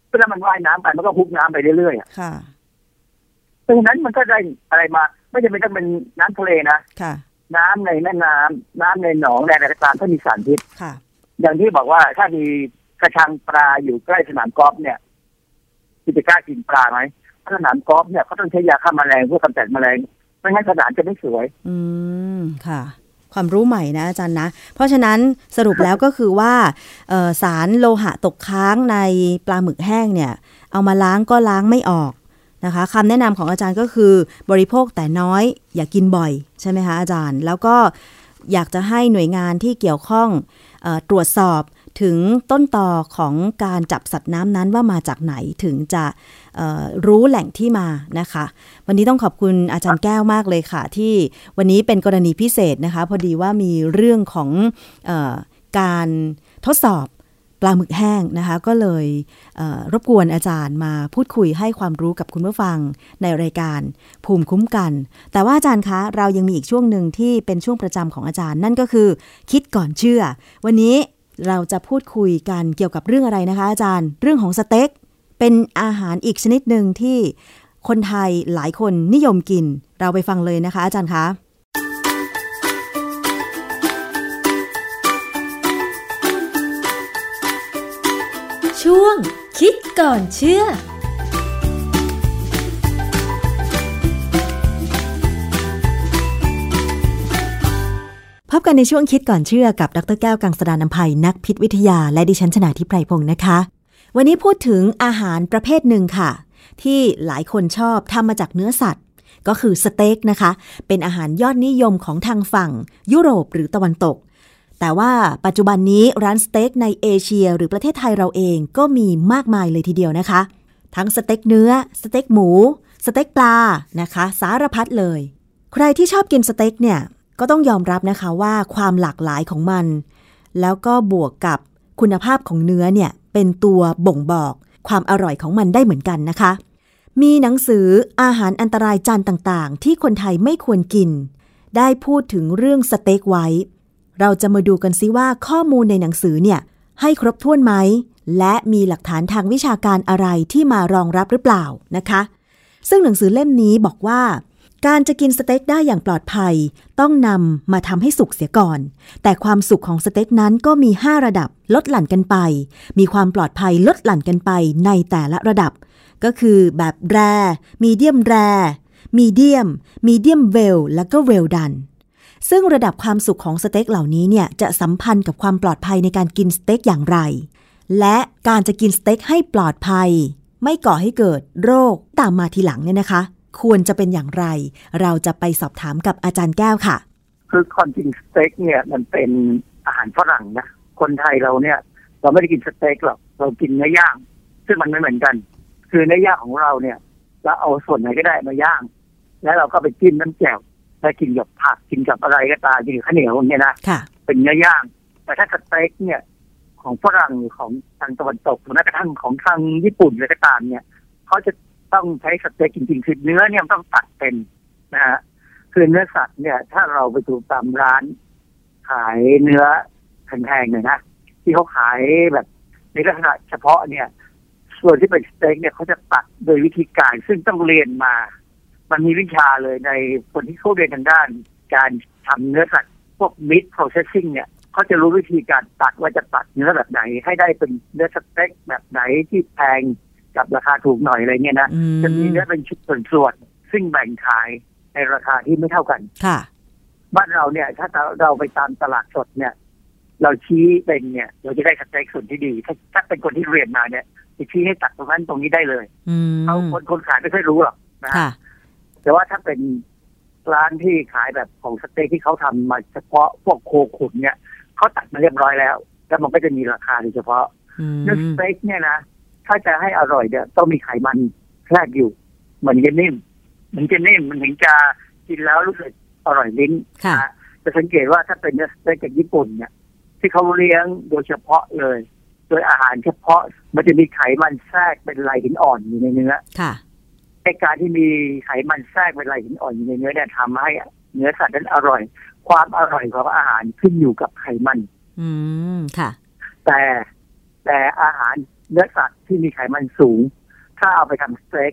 เวลามันว่ายน้ำไปมันก็พุกน้ำไปเรื่อยๆอะค่ะเพราะฉะนั้นมันก็ได้อะไรมา ไม่จำเป็นต้องเป็นน้ำทะเลนะค่ะ น้ำในแม่น้ำน้ำในหนองในอะไรก็ตามถ้ามีสารพิษค่ะ อย่างที่บอกว่าถ้ามีกระชังปลาอยู่ใกล้สนามกอล์ฟเนี่ยคุณจะกล้ากินปลาไหมถ้าสนามกอล์ฟเนี่ยเขาต้องใช้ยาฆ่าแมลงเพื่อกำจัดแมลงไม่งั้นสนามจะไม่สวย อืมค่ะ ความรู้ใหม่นะอาจารย์นะ เพราะฉะนั้นสรุปแล้วก็คือว่าสารโลหะตกค้างในปลาหมึกแห้งเนี่ยเอามาล้างก็ล้างไม่ออกนะคะคำแนะนำของอาจารย์ก็คือบริโภคแต่น้อยอย่ากินบ่อยใช่ไหมคะอาจารย์ แล้วก็อยากจะให้หน่วยงานที่เกี่ยวข้องออตรวจสอบ ถึงต้นต่อของการจับสัตว์น้ำนั้นว่ามาจากไหนถึงจะรู้แหล่งที่มานะคะ วันนี้ต้องขอบคุณอาจารย์แก้วมากเลยค่ะ ที่วันนี้เป็นกรณีพิเศษนะคะ พอดีว่ามีเรื่องของออการทดสอบปลาหมึกแห้งนะคะ ก็เลยเรบกวนอาจารย์มาพูดคุยให้ความรู้กับคุณผู้ฟังในรายการภูมิคุ้มกัน แต่ว่าอาจารย์คะ เรายังมีอีกช่วงหนึ่งที่เป็นช่วงประจำของอาจารย์ นั่นก็คือ คิดก่อนเชื่อ วันนี้ เราจะพูดคุยกันเกี่ยวกับเรื่องอะไรนะคะ อาจารย์ เรื่องของสเต็กเป็นอาหารอีกชนิดหนึ่งที่คนไทยหลายคนนิยมกิน เราไปฟังเลยนะคะ อาจารย์คะช่วงคิดก่อนเชื่อ พบกันในช่วงคิดก่อนเชื่อกับดรแก้วกังสดานนภัยนักพิษวิทยา และดิฉันชนาทิพไพรพงศ์นะคะ วันนี้พูดถึงอาหารประเภทหนึ่งค่ะ ที่หลายคนชอบทำมาจากเนื้อสัตว์ ก็คือสเต็กนะคะ เป็นอาหารยอดนิยมของทางฝั่ง ยุโรปหรือตะวันตก แต่ว่าปัจจุบันนี้ร้านสเต็กในเอเชีย หรือประเทศไทยเราเองก็มีมากมายเลยทีเดียวนะคะ ทั้งสเต็กเนื้อ สเต็กหมู สเต็กปลานะคะ สารพัดเลย ใครที่ชอบกินสเต็กเนี่ย ก็ต้องยอมรับนะคะว่าความหลากหลายของมัน แล้วก็บวกกับคุณภาพของเนื้อเนี่ยเป็นตัวบ่งบอกความอร่อยของมันได้เหมือนกันนะคะ มีหนังสืออาหารอันตรายจานต่างๆ ที่คนไทยไม่ควรกิน ได้พูดถึงเรื่องสเต็กไว้ เราจะมาดูกันซิว่าข้อมูลในหนังสือเนี่ยให้ครบถ้วนไหม และมีหลักฐานทางวิชาการอะไรที่มารองรับหรือเปล่านะคะ ซึ่งหนังสือเล่มนี้บอกว่า การจะกินสเต็กได้อย่างปลอดภัย ต้องนำมาทำให้สุกเสียก่อน แต่ความสุกของสเต็กนั้นก็มี 5 ระดับลดหลั่นกันไป มีความปลอดภัยลดหลั่นกันไปในแต่ละระดับ ก็คือแบบแร medium rare medium medium well แล้วก็ well done ซึ่งระดับความสุกของสเต็กเหล่านี้เนี่ยจะสัมพันธ์กับความปลอดภัยในการกินสเต็กอย่างไร และการจะกินสเต็กให้ปลอดภัย ไม่ก่อให้เกิดโรคตามมาทีหลังเนี่ยนะคะ ควรจะเป็นอย่างไร เราจะไปสอบถามกับอาจารย์แก้วค่ะ คือความจริงสเต็กเนี่ยมันเป็นอาหารฝรั่งนะคนไทยเราเนี่ย เราไม่ได้กินสเต็กหรอกเรากินเนื้อย่าง ซึ่งมันไม่เหมือนกัน คือเนื้อย่างของเราเนี่ยเราเอาส่วนไหนก็ได้มาย่าง แล้วเราก็ไปจิ้มน้ำแจ่วแล้วกินกับผักกินกับอะไรก็ตามกินกับข้าวเหนียวอย่างเนี่ยนะค่ะเป็นเนื้อย่าง แต่ถ้าสเต็กเนี่ยของฝรั่งหรือของทางตะวันตกหรือแม้กระทั่งของทางญี่ปุ่นเลยก็ตามเนี่ยเขาจะ ต้องใช้สเต็กจริงๆคือเนื้อเนี่ยต้องตัดเป็นนะฮะคือเนื้อสัตว์เนี่ย ถ้าเราไปดูตามร้าน ขายเนื้อแพงๆเลยนะที่เขาขายแบบในลักษณะเฉพาะเนี่ย ส่วนที่เป็นสเต็กเนี่ยเขาจะตัดโดยวิธีการซึ่งต้องเรียนมา มันมีวิชาเลยในคนที่เขาเรียนทางด้าน การทำเนื้อสัตว์พวก meat processing เนี่ยเขาจะรู้วิธีการตัดว่าจะตัดเนื้อแบบไหน ให้ได้เป็นเนื้อสเต็กแบบไหนที่แพง กับราคาถูกหน่อยอะไรเงี้ยนะอืมจะมีเนื้อเป็นชุดส่วนๆซึ่งแบ่งขายในราคาที่ไม่เท่ากันค่ะ บ้านเราเนี่ย ถ้าเราไปตามตลาดสดเนี่ย เราชี้เป็นเนี่ย เราจะได้สเต็กส่วนที่ดี ถ้าถ้าเป็นคนที่เรียนมาเนี่ยจะชี้ให้ตัดตรงนั้นตรงนี้ได้เลยอืมเขาคนคนขายไม่ค่อยรู้หรอกนะฮะค่ะแต่ว่าถ้าเป็นร้านที่ขายแบบของสเต็กที่เขาทำมาเฉพาะพวกโคขุนเนี่ยเขาตัดมาเรียบร้อยแล้ว แล้วมันก็จะมีราคาโดยเฉพาะอืมเนื้อสเต็กเนี่ยนะ ถ้าจะให้อร่อยเนี่ยต้องมีไขมันแทรกอยู่เหมือนจะนิ่มมันจะนิ่มมันถึงจะกินแล้วรู้สึกอร่อยลิ้นค่ะนะจะสังเกตว่าถ้าเป็นเนื้อสเต็กจากญี่ปุ่นเนี่ย ที่เขาเลี้ยงโดยเฉพาะเลย โดยอาหารเฉพาะมันจะมีไขมันแทรกเป็นลายหินอ่อนอยู่ในเนื้อค่ะในการที่มีไขมันแทรกเป็นลายหินอ่อนอยู่ในเนื้อเนี่ยทำให้เนื้อสัตว์นั้นอร่อย ความอร่อยของอาหารขึ้นอยู่กับไขมัน อืมค่ะ แต่แต่อาหาร เนื้อสัตว์ที่มีไขมันสูง ถ้าเอาไปทำสเต็ก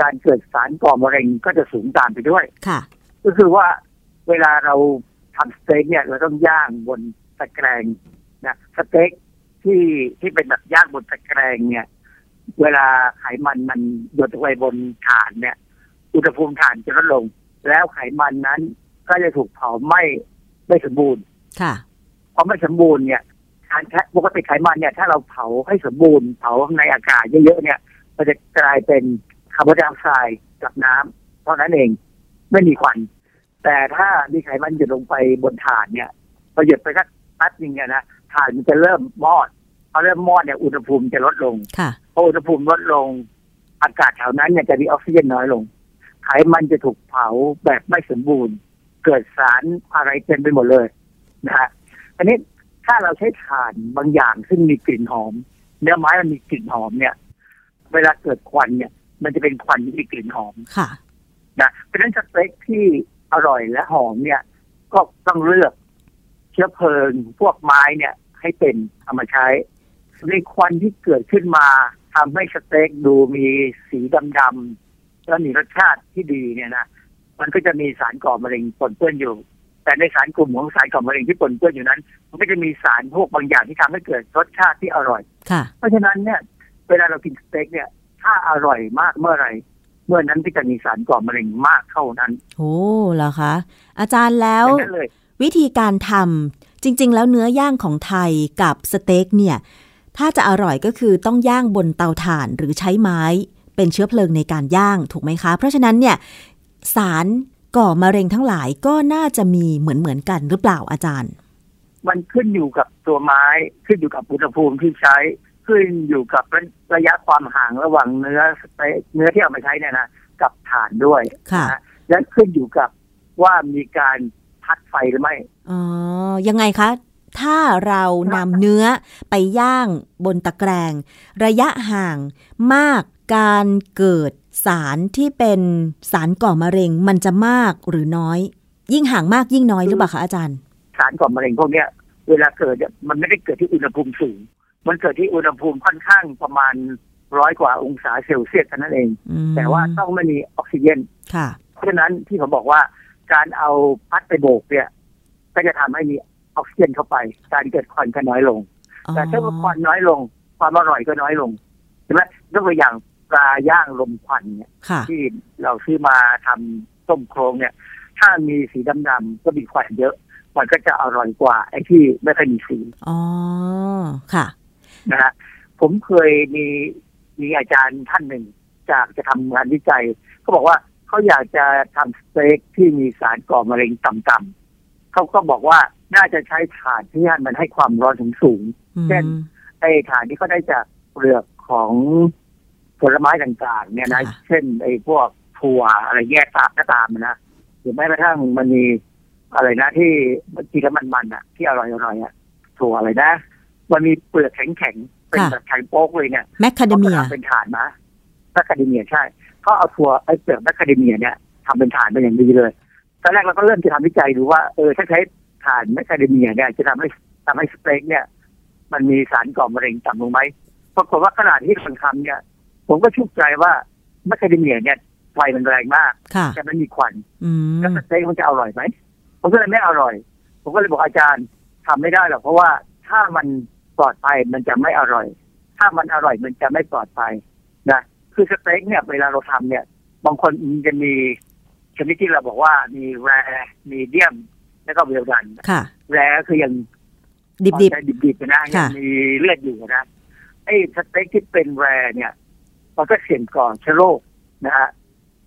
การเกิดสารก่อมะเร็งก็จะสูงตามไปด้วยค่ะ ก็คือว่าเวลาเราทำสเต็กเนี่ยเราต้องย่างบนตะแกรงนะสเต็กที่ที่เป็นแบบย่างบนตะแกรงเนี่ย เวลาไขมันมันหยดลงไปบนถ่านเนี่ย อุณหภูมิถ่านจะลดลง แล้วไขมันนั้นก็จะถูกเผาไหม้ไม่สมบูรณ์ ค่ะพอไม่สมบูรณ์เนี่ย การแค่ปกติไขมันเนี่ย ถ้าเราเผาให้สมบูรณ์เผาในอากาศเยอะๆเนี่ยมันจะกลายเป็นคาร์บอนไดออกไซด์กับน้ำเท่านั้นเองไม่มีควัน แต่ถ้ามีไขมันหยดลงไปบนถ่านเนี่ยพอหยดไปสักแป๊บนึงเนี่ยนะถ่านมันจะเริ่มมอดพอเริ่มมอดเนี่ยอุณหภูมิจะลดลงค่ะพออุณหภูมิลดลง อากาศแถวนั้นเนี่ยจะมีออกซิเจนน้อยลง ไขมันจะถูกเผาแบบไม่สมบูรณ์ เกิดสารอะไรเต็มไปหมดเลยนะฮะอันนี้ ถ้าเราใช้ถ่านบางอย่างซึ่งมีกลิ่นหอมเนื้อไม้มันมีกลิ่นหอมเนี่ย เวลาเกิดควันเนี่ย มันจะเป็นควันที่มีกลิ่นหอมค่ะนะเพราะฉะนั้นสเต็กที่อร่อยและหอมเนี่ย ก็ต้องเลือกเชื้อเพลิงพวกไม้เนี่ย ให้เป็นเอามาใช้ในควันที่เกิดขึ้นมาทำให้สเต็กดูมีสีดำๆแล้วมีรสชาติที่ดีเนี่ยนะมันก็จะมีสารก่อมะเร็งปนเปื้อนอยู่ แต่ในสารกลุ่มของสารก่อมะเร็งที่ปนเปื้อนอยู่นั้นมันก็จะมีสารพวกบางอย่างที่ทำให้เกิดรสชาติที่อร่อยค่ะเพราะฉะนั้นเนี่ย เวลาเรากินสเต็กเนี่ย ถ้าอร่อยมากเมื่อไหร่เมื่อนั้นที่จะมีสารก่อมะเร็งมากเท่านั้น โอ้เหรอคะ อาจารย์แล้วดังนั้นเลยวิธีการทำจริง ๆ แล้วเนื้อย่างของไทยกับสเต็กเนี่ย ถ้าจะอร่อยก็คือต้องย่างบนเตาถ่านหรือใช้ไม้ เป็นเชื้อเพลิงในการย่างถูกไหมคะ เพราะฉะนั้นเนี่ยสาร ก่อมะเร็งทั้งหลายก็น่าจะมีเหมือนเหมือนๆกันหรือเปล่าอาจารย์ มันขึ้นอยู่กับตัวไม้ขึ้นอยู่กับอุณหภูมิที่ใช้ขึ้นอยู่กับระยะความห่างระหว่างเนื้อสเต๊กเนื้อที่เอามาใช้เนี่ยนะกับถ่านด้วยค่ะนะและขึ้นอยู่กับว่ามีการพัดไฟหรือไม่อ๋อยังไงคะถ้าเรานำเนื้อไปย่างบนตะแกรง ระยะห่างมากการเกิด สารที่เป็นสารก่อมะเร็งมันจะมากหรือน้อย ยิ่งห่างมากยิ่งน้อยหรือเปล่าคะอาจารย์ สารก่อมะเร็งพวกเนี้ย เวลาเกิดเนี่ยมันไม่ได้เกิดที่อุณหภูมิสูง มันเกิดที่อุณหภูมิค่อนข้างประมาณร้อยกว่าองศาเซลเซียสเท่านั้นเองอืมแต่ว่าต้องไม่มีออกซิเจนค่ะเพราะฉะนั้นที่ผมบอกว่าการเอาพัดไปโบกเนี่ย ก็จะทำให้มีออกซิเจนเข้าไป การเกิดควันก็น้อยลง แต่ถ้าว่าควันน้อยลง ความอร่อยก็น้อยลงใช่ไหมยกตัวอย่าง ปลาย่างลมควันเนี่ยค่ะที่เราซื้อมาทำต้มโครงเนี่ย ถ้ามีสีดำๆก็มีควันเยอะ มันก็จะอร่อยกว่า ไอ้ที่ไม่ค่อยมีสีอ๋อค่ะนะฮะผมเคยมีมีอาจารย์ท่านหนึ่งจากจะทำงานวิจัยเขาบอกว่าเขาอยากจะทำสเต็กที่มีสารก่อมะเร็งต่ำๆเขาก็บอกว่าน่าจะใช้ถ่านที่มันให้ความร้อนสูงสูงอืมเช่นๆไอ้ถ่านที่เขาได้จากเปลือกของ ผลไม้ต่างๆ เนี่ยนะค่ะเช่นไอ้พวกถั่วอะไรแยกตามก็ตามนะหรือแม้กระทั่งมันมีอะไรนะที่มันกินแล้วมันๆอะ ที่อร่อยๆอะถั่วอะไรนะ มันมีเปลือกแข็งๆเป็นแบบแข็งโป๊กเลยเนี่ยแมคคาเดเมียขาก็ทำเป็นถ่านนะแมคคาเดเมียใช่ก็เอาถั่วไอ้เปลือกแมคคาเดเมียเนี่ยทำเป็นถ่านเป็นอย่างดีเลยตอนแรกเราก็เริ่มจะทำวิจัยดูว่าเออถ้าใช้ถ่านแมคคาเดเมียเนี่ยจะทำให้ทำให้สเต็กเนี่ย มันมีสารก่อมะเร็งต่ำลงไหมปรากฏว่าขณะที่คนทำเนี่ย ผมก็ฉุกใจว่าแมคคาเดเมียเนี่ยไฟมันแรงมากค่ะแต่มันมีควันอืมแล้วสเต็กมันจะอร่อยไหมผมก็เลยไม่อร่อย ผมก็เลยบอกอาจารย์ทำไม่ได้หรอกเพราะว่าถ้ามันปลอดภัยมันจะไม่อร่อย ถ้ามันอร่อยมันจะไม่ปลอดภัยนะคือสเต็กเนี่ยเวลาเราทำเนี่ย บางคนมันจะมีชนิดที่เราบอกว่ามีแรมีเดียม แล้วก็เวลดันค่ะแรก็คือยังดิบดิบๆนะยัค่ะงมีเลือดอยู่นะไอ้สเต็กที่เป็นแรเนี่ย มันก็เสี่ยงต่อเชื้อโรคนะฮะ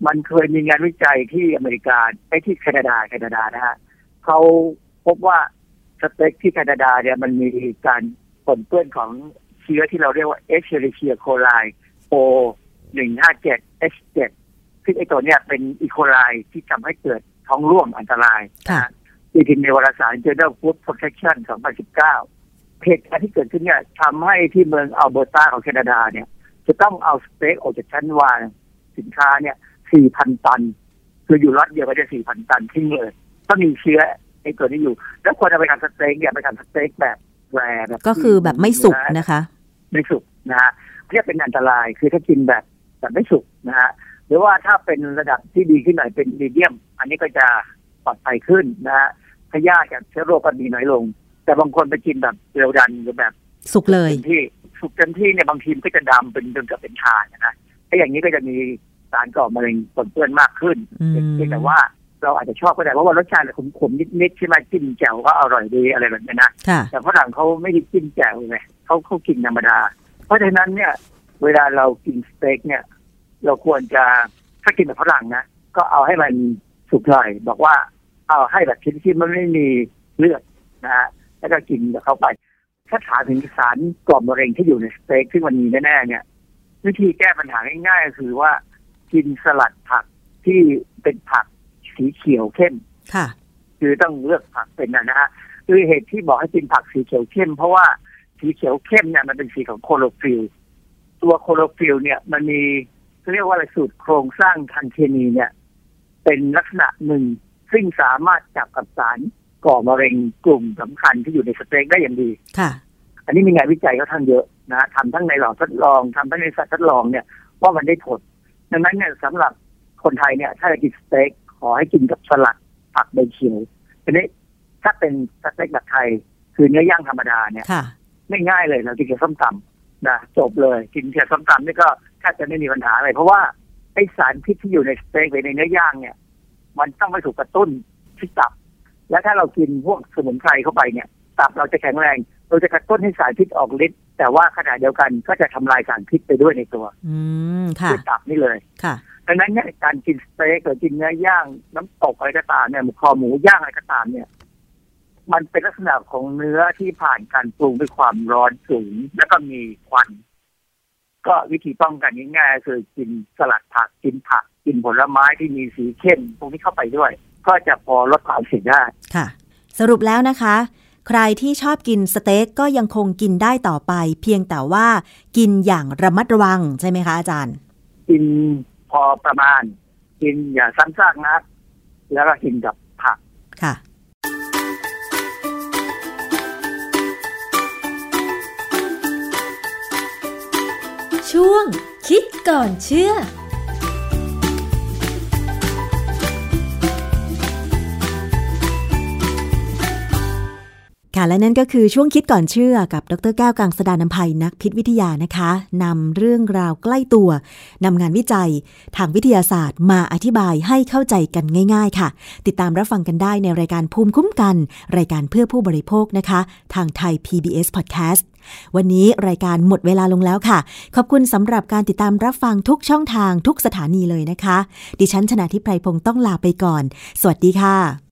มันเคยมีงานวิจัยที่อเมริกาไอ้ที่แคนาดาแคนาดานะฮะเขาพบว่าสเต็กที่แคนาดาเนี่ยมันมีการปนเปื้อนของเชื้อที่เราเรียกว่า Escherichia coli O หนึ่งห้าเจ็ด H เจ็ดซึ่งไอ้ตัวเนี้ยเป็นอีโคไลที่ทำให้เกิดท้องร่วงอันตรายค่ะนะฮะตีพิมพ์ในวารสาร Journal Food Protection 2019เหตุการณ์ที่เกิดขึ้นเนี่ยทำให้ที่เมืองอัลเบอร์ตาของแคนาดาเนี่ย จะต้องเอาสเต็กออกจากชั้นวางสินค้าเนี่ย 4,000 ตัน คืออยู่รัฐเดียวก็จะ4,000 ตันทิ้งเลยก็มีเชื้อไอ้ตัวนี้อยู่ แล้วควรเอาไปทำสเต็กเนี่ยไปทำสเต็กแบบแรแบบก็คือแบบไม่สุกนะคะ ไม่สุกนะฮะเรียกเป็นอันตรายคือถ้ากินแบบแบบไม่สุกนะฮะหรือว่าถ้าเป็นระดับที่ดีขึ้นหน่อยเป็นมีเดียม อันนี้ก็จะปลอดภัยขึ้นนะฮะพยาธิกับเชื้อโรคก็มีน้อยลง แต่บางคนไปกินแบบเร็วดันหรือแบบ สุกเลยเต็มที่สุกเต็มที่เนี่ยบางทีมันก็จะดำเป็นจนกับเป็นทานนะถ้าอย่างนี้ก็จะมีสารก่อมะเร็งปนเปื้อนมากขึ้นอืมเพียงแต่ว่าเราอาจจะชอบก็ได้เพราะว่ารสชาติขมๆนิดๆใช่ไหมจิ้มแจ่วก็อร่อยดีอะไรแบบนี้นะค่ะแต่ฝรั่งเขาไม่ได้จิ้มแจ่วไงเขาเขากินธรรมดา เพราะฉะนั้นเนี่ย เวลาเรากินสเต็กเนี่ย เราควรจะถ้ากินแบบฝรั่งนะก็เอาให้มันสุกหน่อยบอกว่าเอาให้แบบชิ้นที่มันไม่มีเลือดนะฮะแล้วก็กินกับเข้าไป ถ้าถามถึงสารกล่อมมะเร็งที่อยู่ในสเต็กซึ่งมันมีแน่ๆเนี่ย วิธีแก้ปัญหาง่ายๆก็คือว่า กินสลัดผักที่เป็นผักสีเขียวเข้มค่ะ คือต้องเลือกผักเป็นนะนะฮะคือเหตุที่บอกให้กินผักสีเขียวเข้ม เพราะว่าสีเขียวเข้มเนี่ยมันเป็นสีของคลอโรฟิลล์ตัวคลอโรฟิลล์เนี่ย มันมีเขาเรียกว่าอะไรสูตรโครงสร้างทางเคมีเนี่ย เป็นลักษณะหนึ่งซึ่งสามารถจับกับสาร ก่อมะเร็งกลุ่มสำคัญที่อยู่ในสเต็กได้อย่างดีค่ะ อันนี้มีงานวิจัยค่อนข้างเยอะนะทำทั้งในหลอดทดลองทำทั้งในสัตว์ทดลองเนี่ย ว่ามันได้ผลดังนั้นเนี่ยสำหรับคนไทยเนี่ย ถ้าจะกินสเต็กขอให้กินกับสลัดผักใบเขียวทีนี้ถ้าเป็นสเต็กแบบไทยคือเนื้อย่างธรรมดาเนี่ยค่ะไม่ง่ายเลยเรากินกับส้มตำนะจบเลยกินกับส้มตำนี่ก็แทบจะไม่มีปัญหาอะไรเพราะว่าไอสารพิษที่อยู่ในสเต็กหรือในเนื้อย่างเนี่ย มันต้องไม่ถูกกระตุ้นที่ตับ และถ้าเรากินพวกสมุนไพรเข้าไปเนี่ย ตับเราจะแข็งแรงเราจะกระตุ้นให้สารพิษออกฤทธิ์แต่ว่าขณะเดียวกันก็จะทำลายสารพิษไปด้วยในตัวอืมค่ะด้วยตับนี่เลยค่ะดังนั้นเนี่ยการกินสเต็กหรือกินเนื้อย่างน้ำตกอะไรก็ตามเนี่ยหมูคอหมูย่างอะไรก็ตามเนี่ย มันเป็นลักษณะของเนื้อที่ผ่านการปรุงด้วยความร้อนสูง แล้วก็มีควัน ก็วิธีป้องกันง่ายๆคือกินสลัดผักกินผัก กินผลไม้ที่มีสีเข้มพวกนี้เข้าไปด้วย ก็จะพอลดความเสี่ยงได้ค่ะ สรุปแล้วนะคะ ใครที่ชอบกินสเต็กก็ยังคงกินได้ต่อไป เพียงแต่ว่ากินอย่างระมัดระวังใช่ไหมคะอาจารย์ กินพอประมาณ กินอย่าซ้ำซากนักแล้วก็กินกับผักค่ะช่วงคิดก่อนเชื่อ ค่ะและนั่นก็คือช่วงคิดก่อนเชื่อกับดรแก้วกังสดานนภัยนักพิษวิทยานะคะนำเรื่องราวใกล้ตัวนำงานวิจัย ทางวิทยาศาสตร์มาอธิบายให้เข้าใจกันง่าย ๆ ค่ะ ติดตามรับฟังกันได้ในรายการภูมิคุ้มกัน รายการเพื่อผู้บริโภคนะคะ ทางไทย PBS Podcast วันนี้รายการหมดเวลาลงแล้วค่ะ ขอบคุณสำหรับการติดตามรับฟังทุกช่องทางทุกสถานีเลยนะคะ ดิฉันชนะทิพไพรพงศ์ต้องลาไปก่อน สวัสดีค่ะ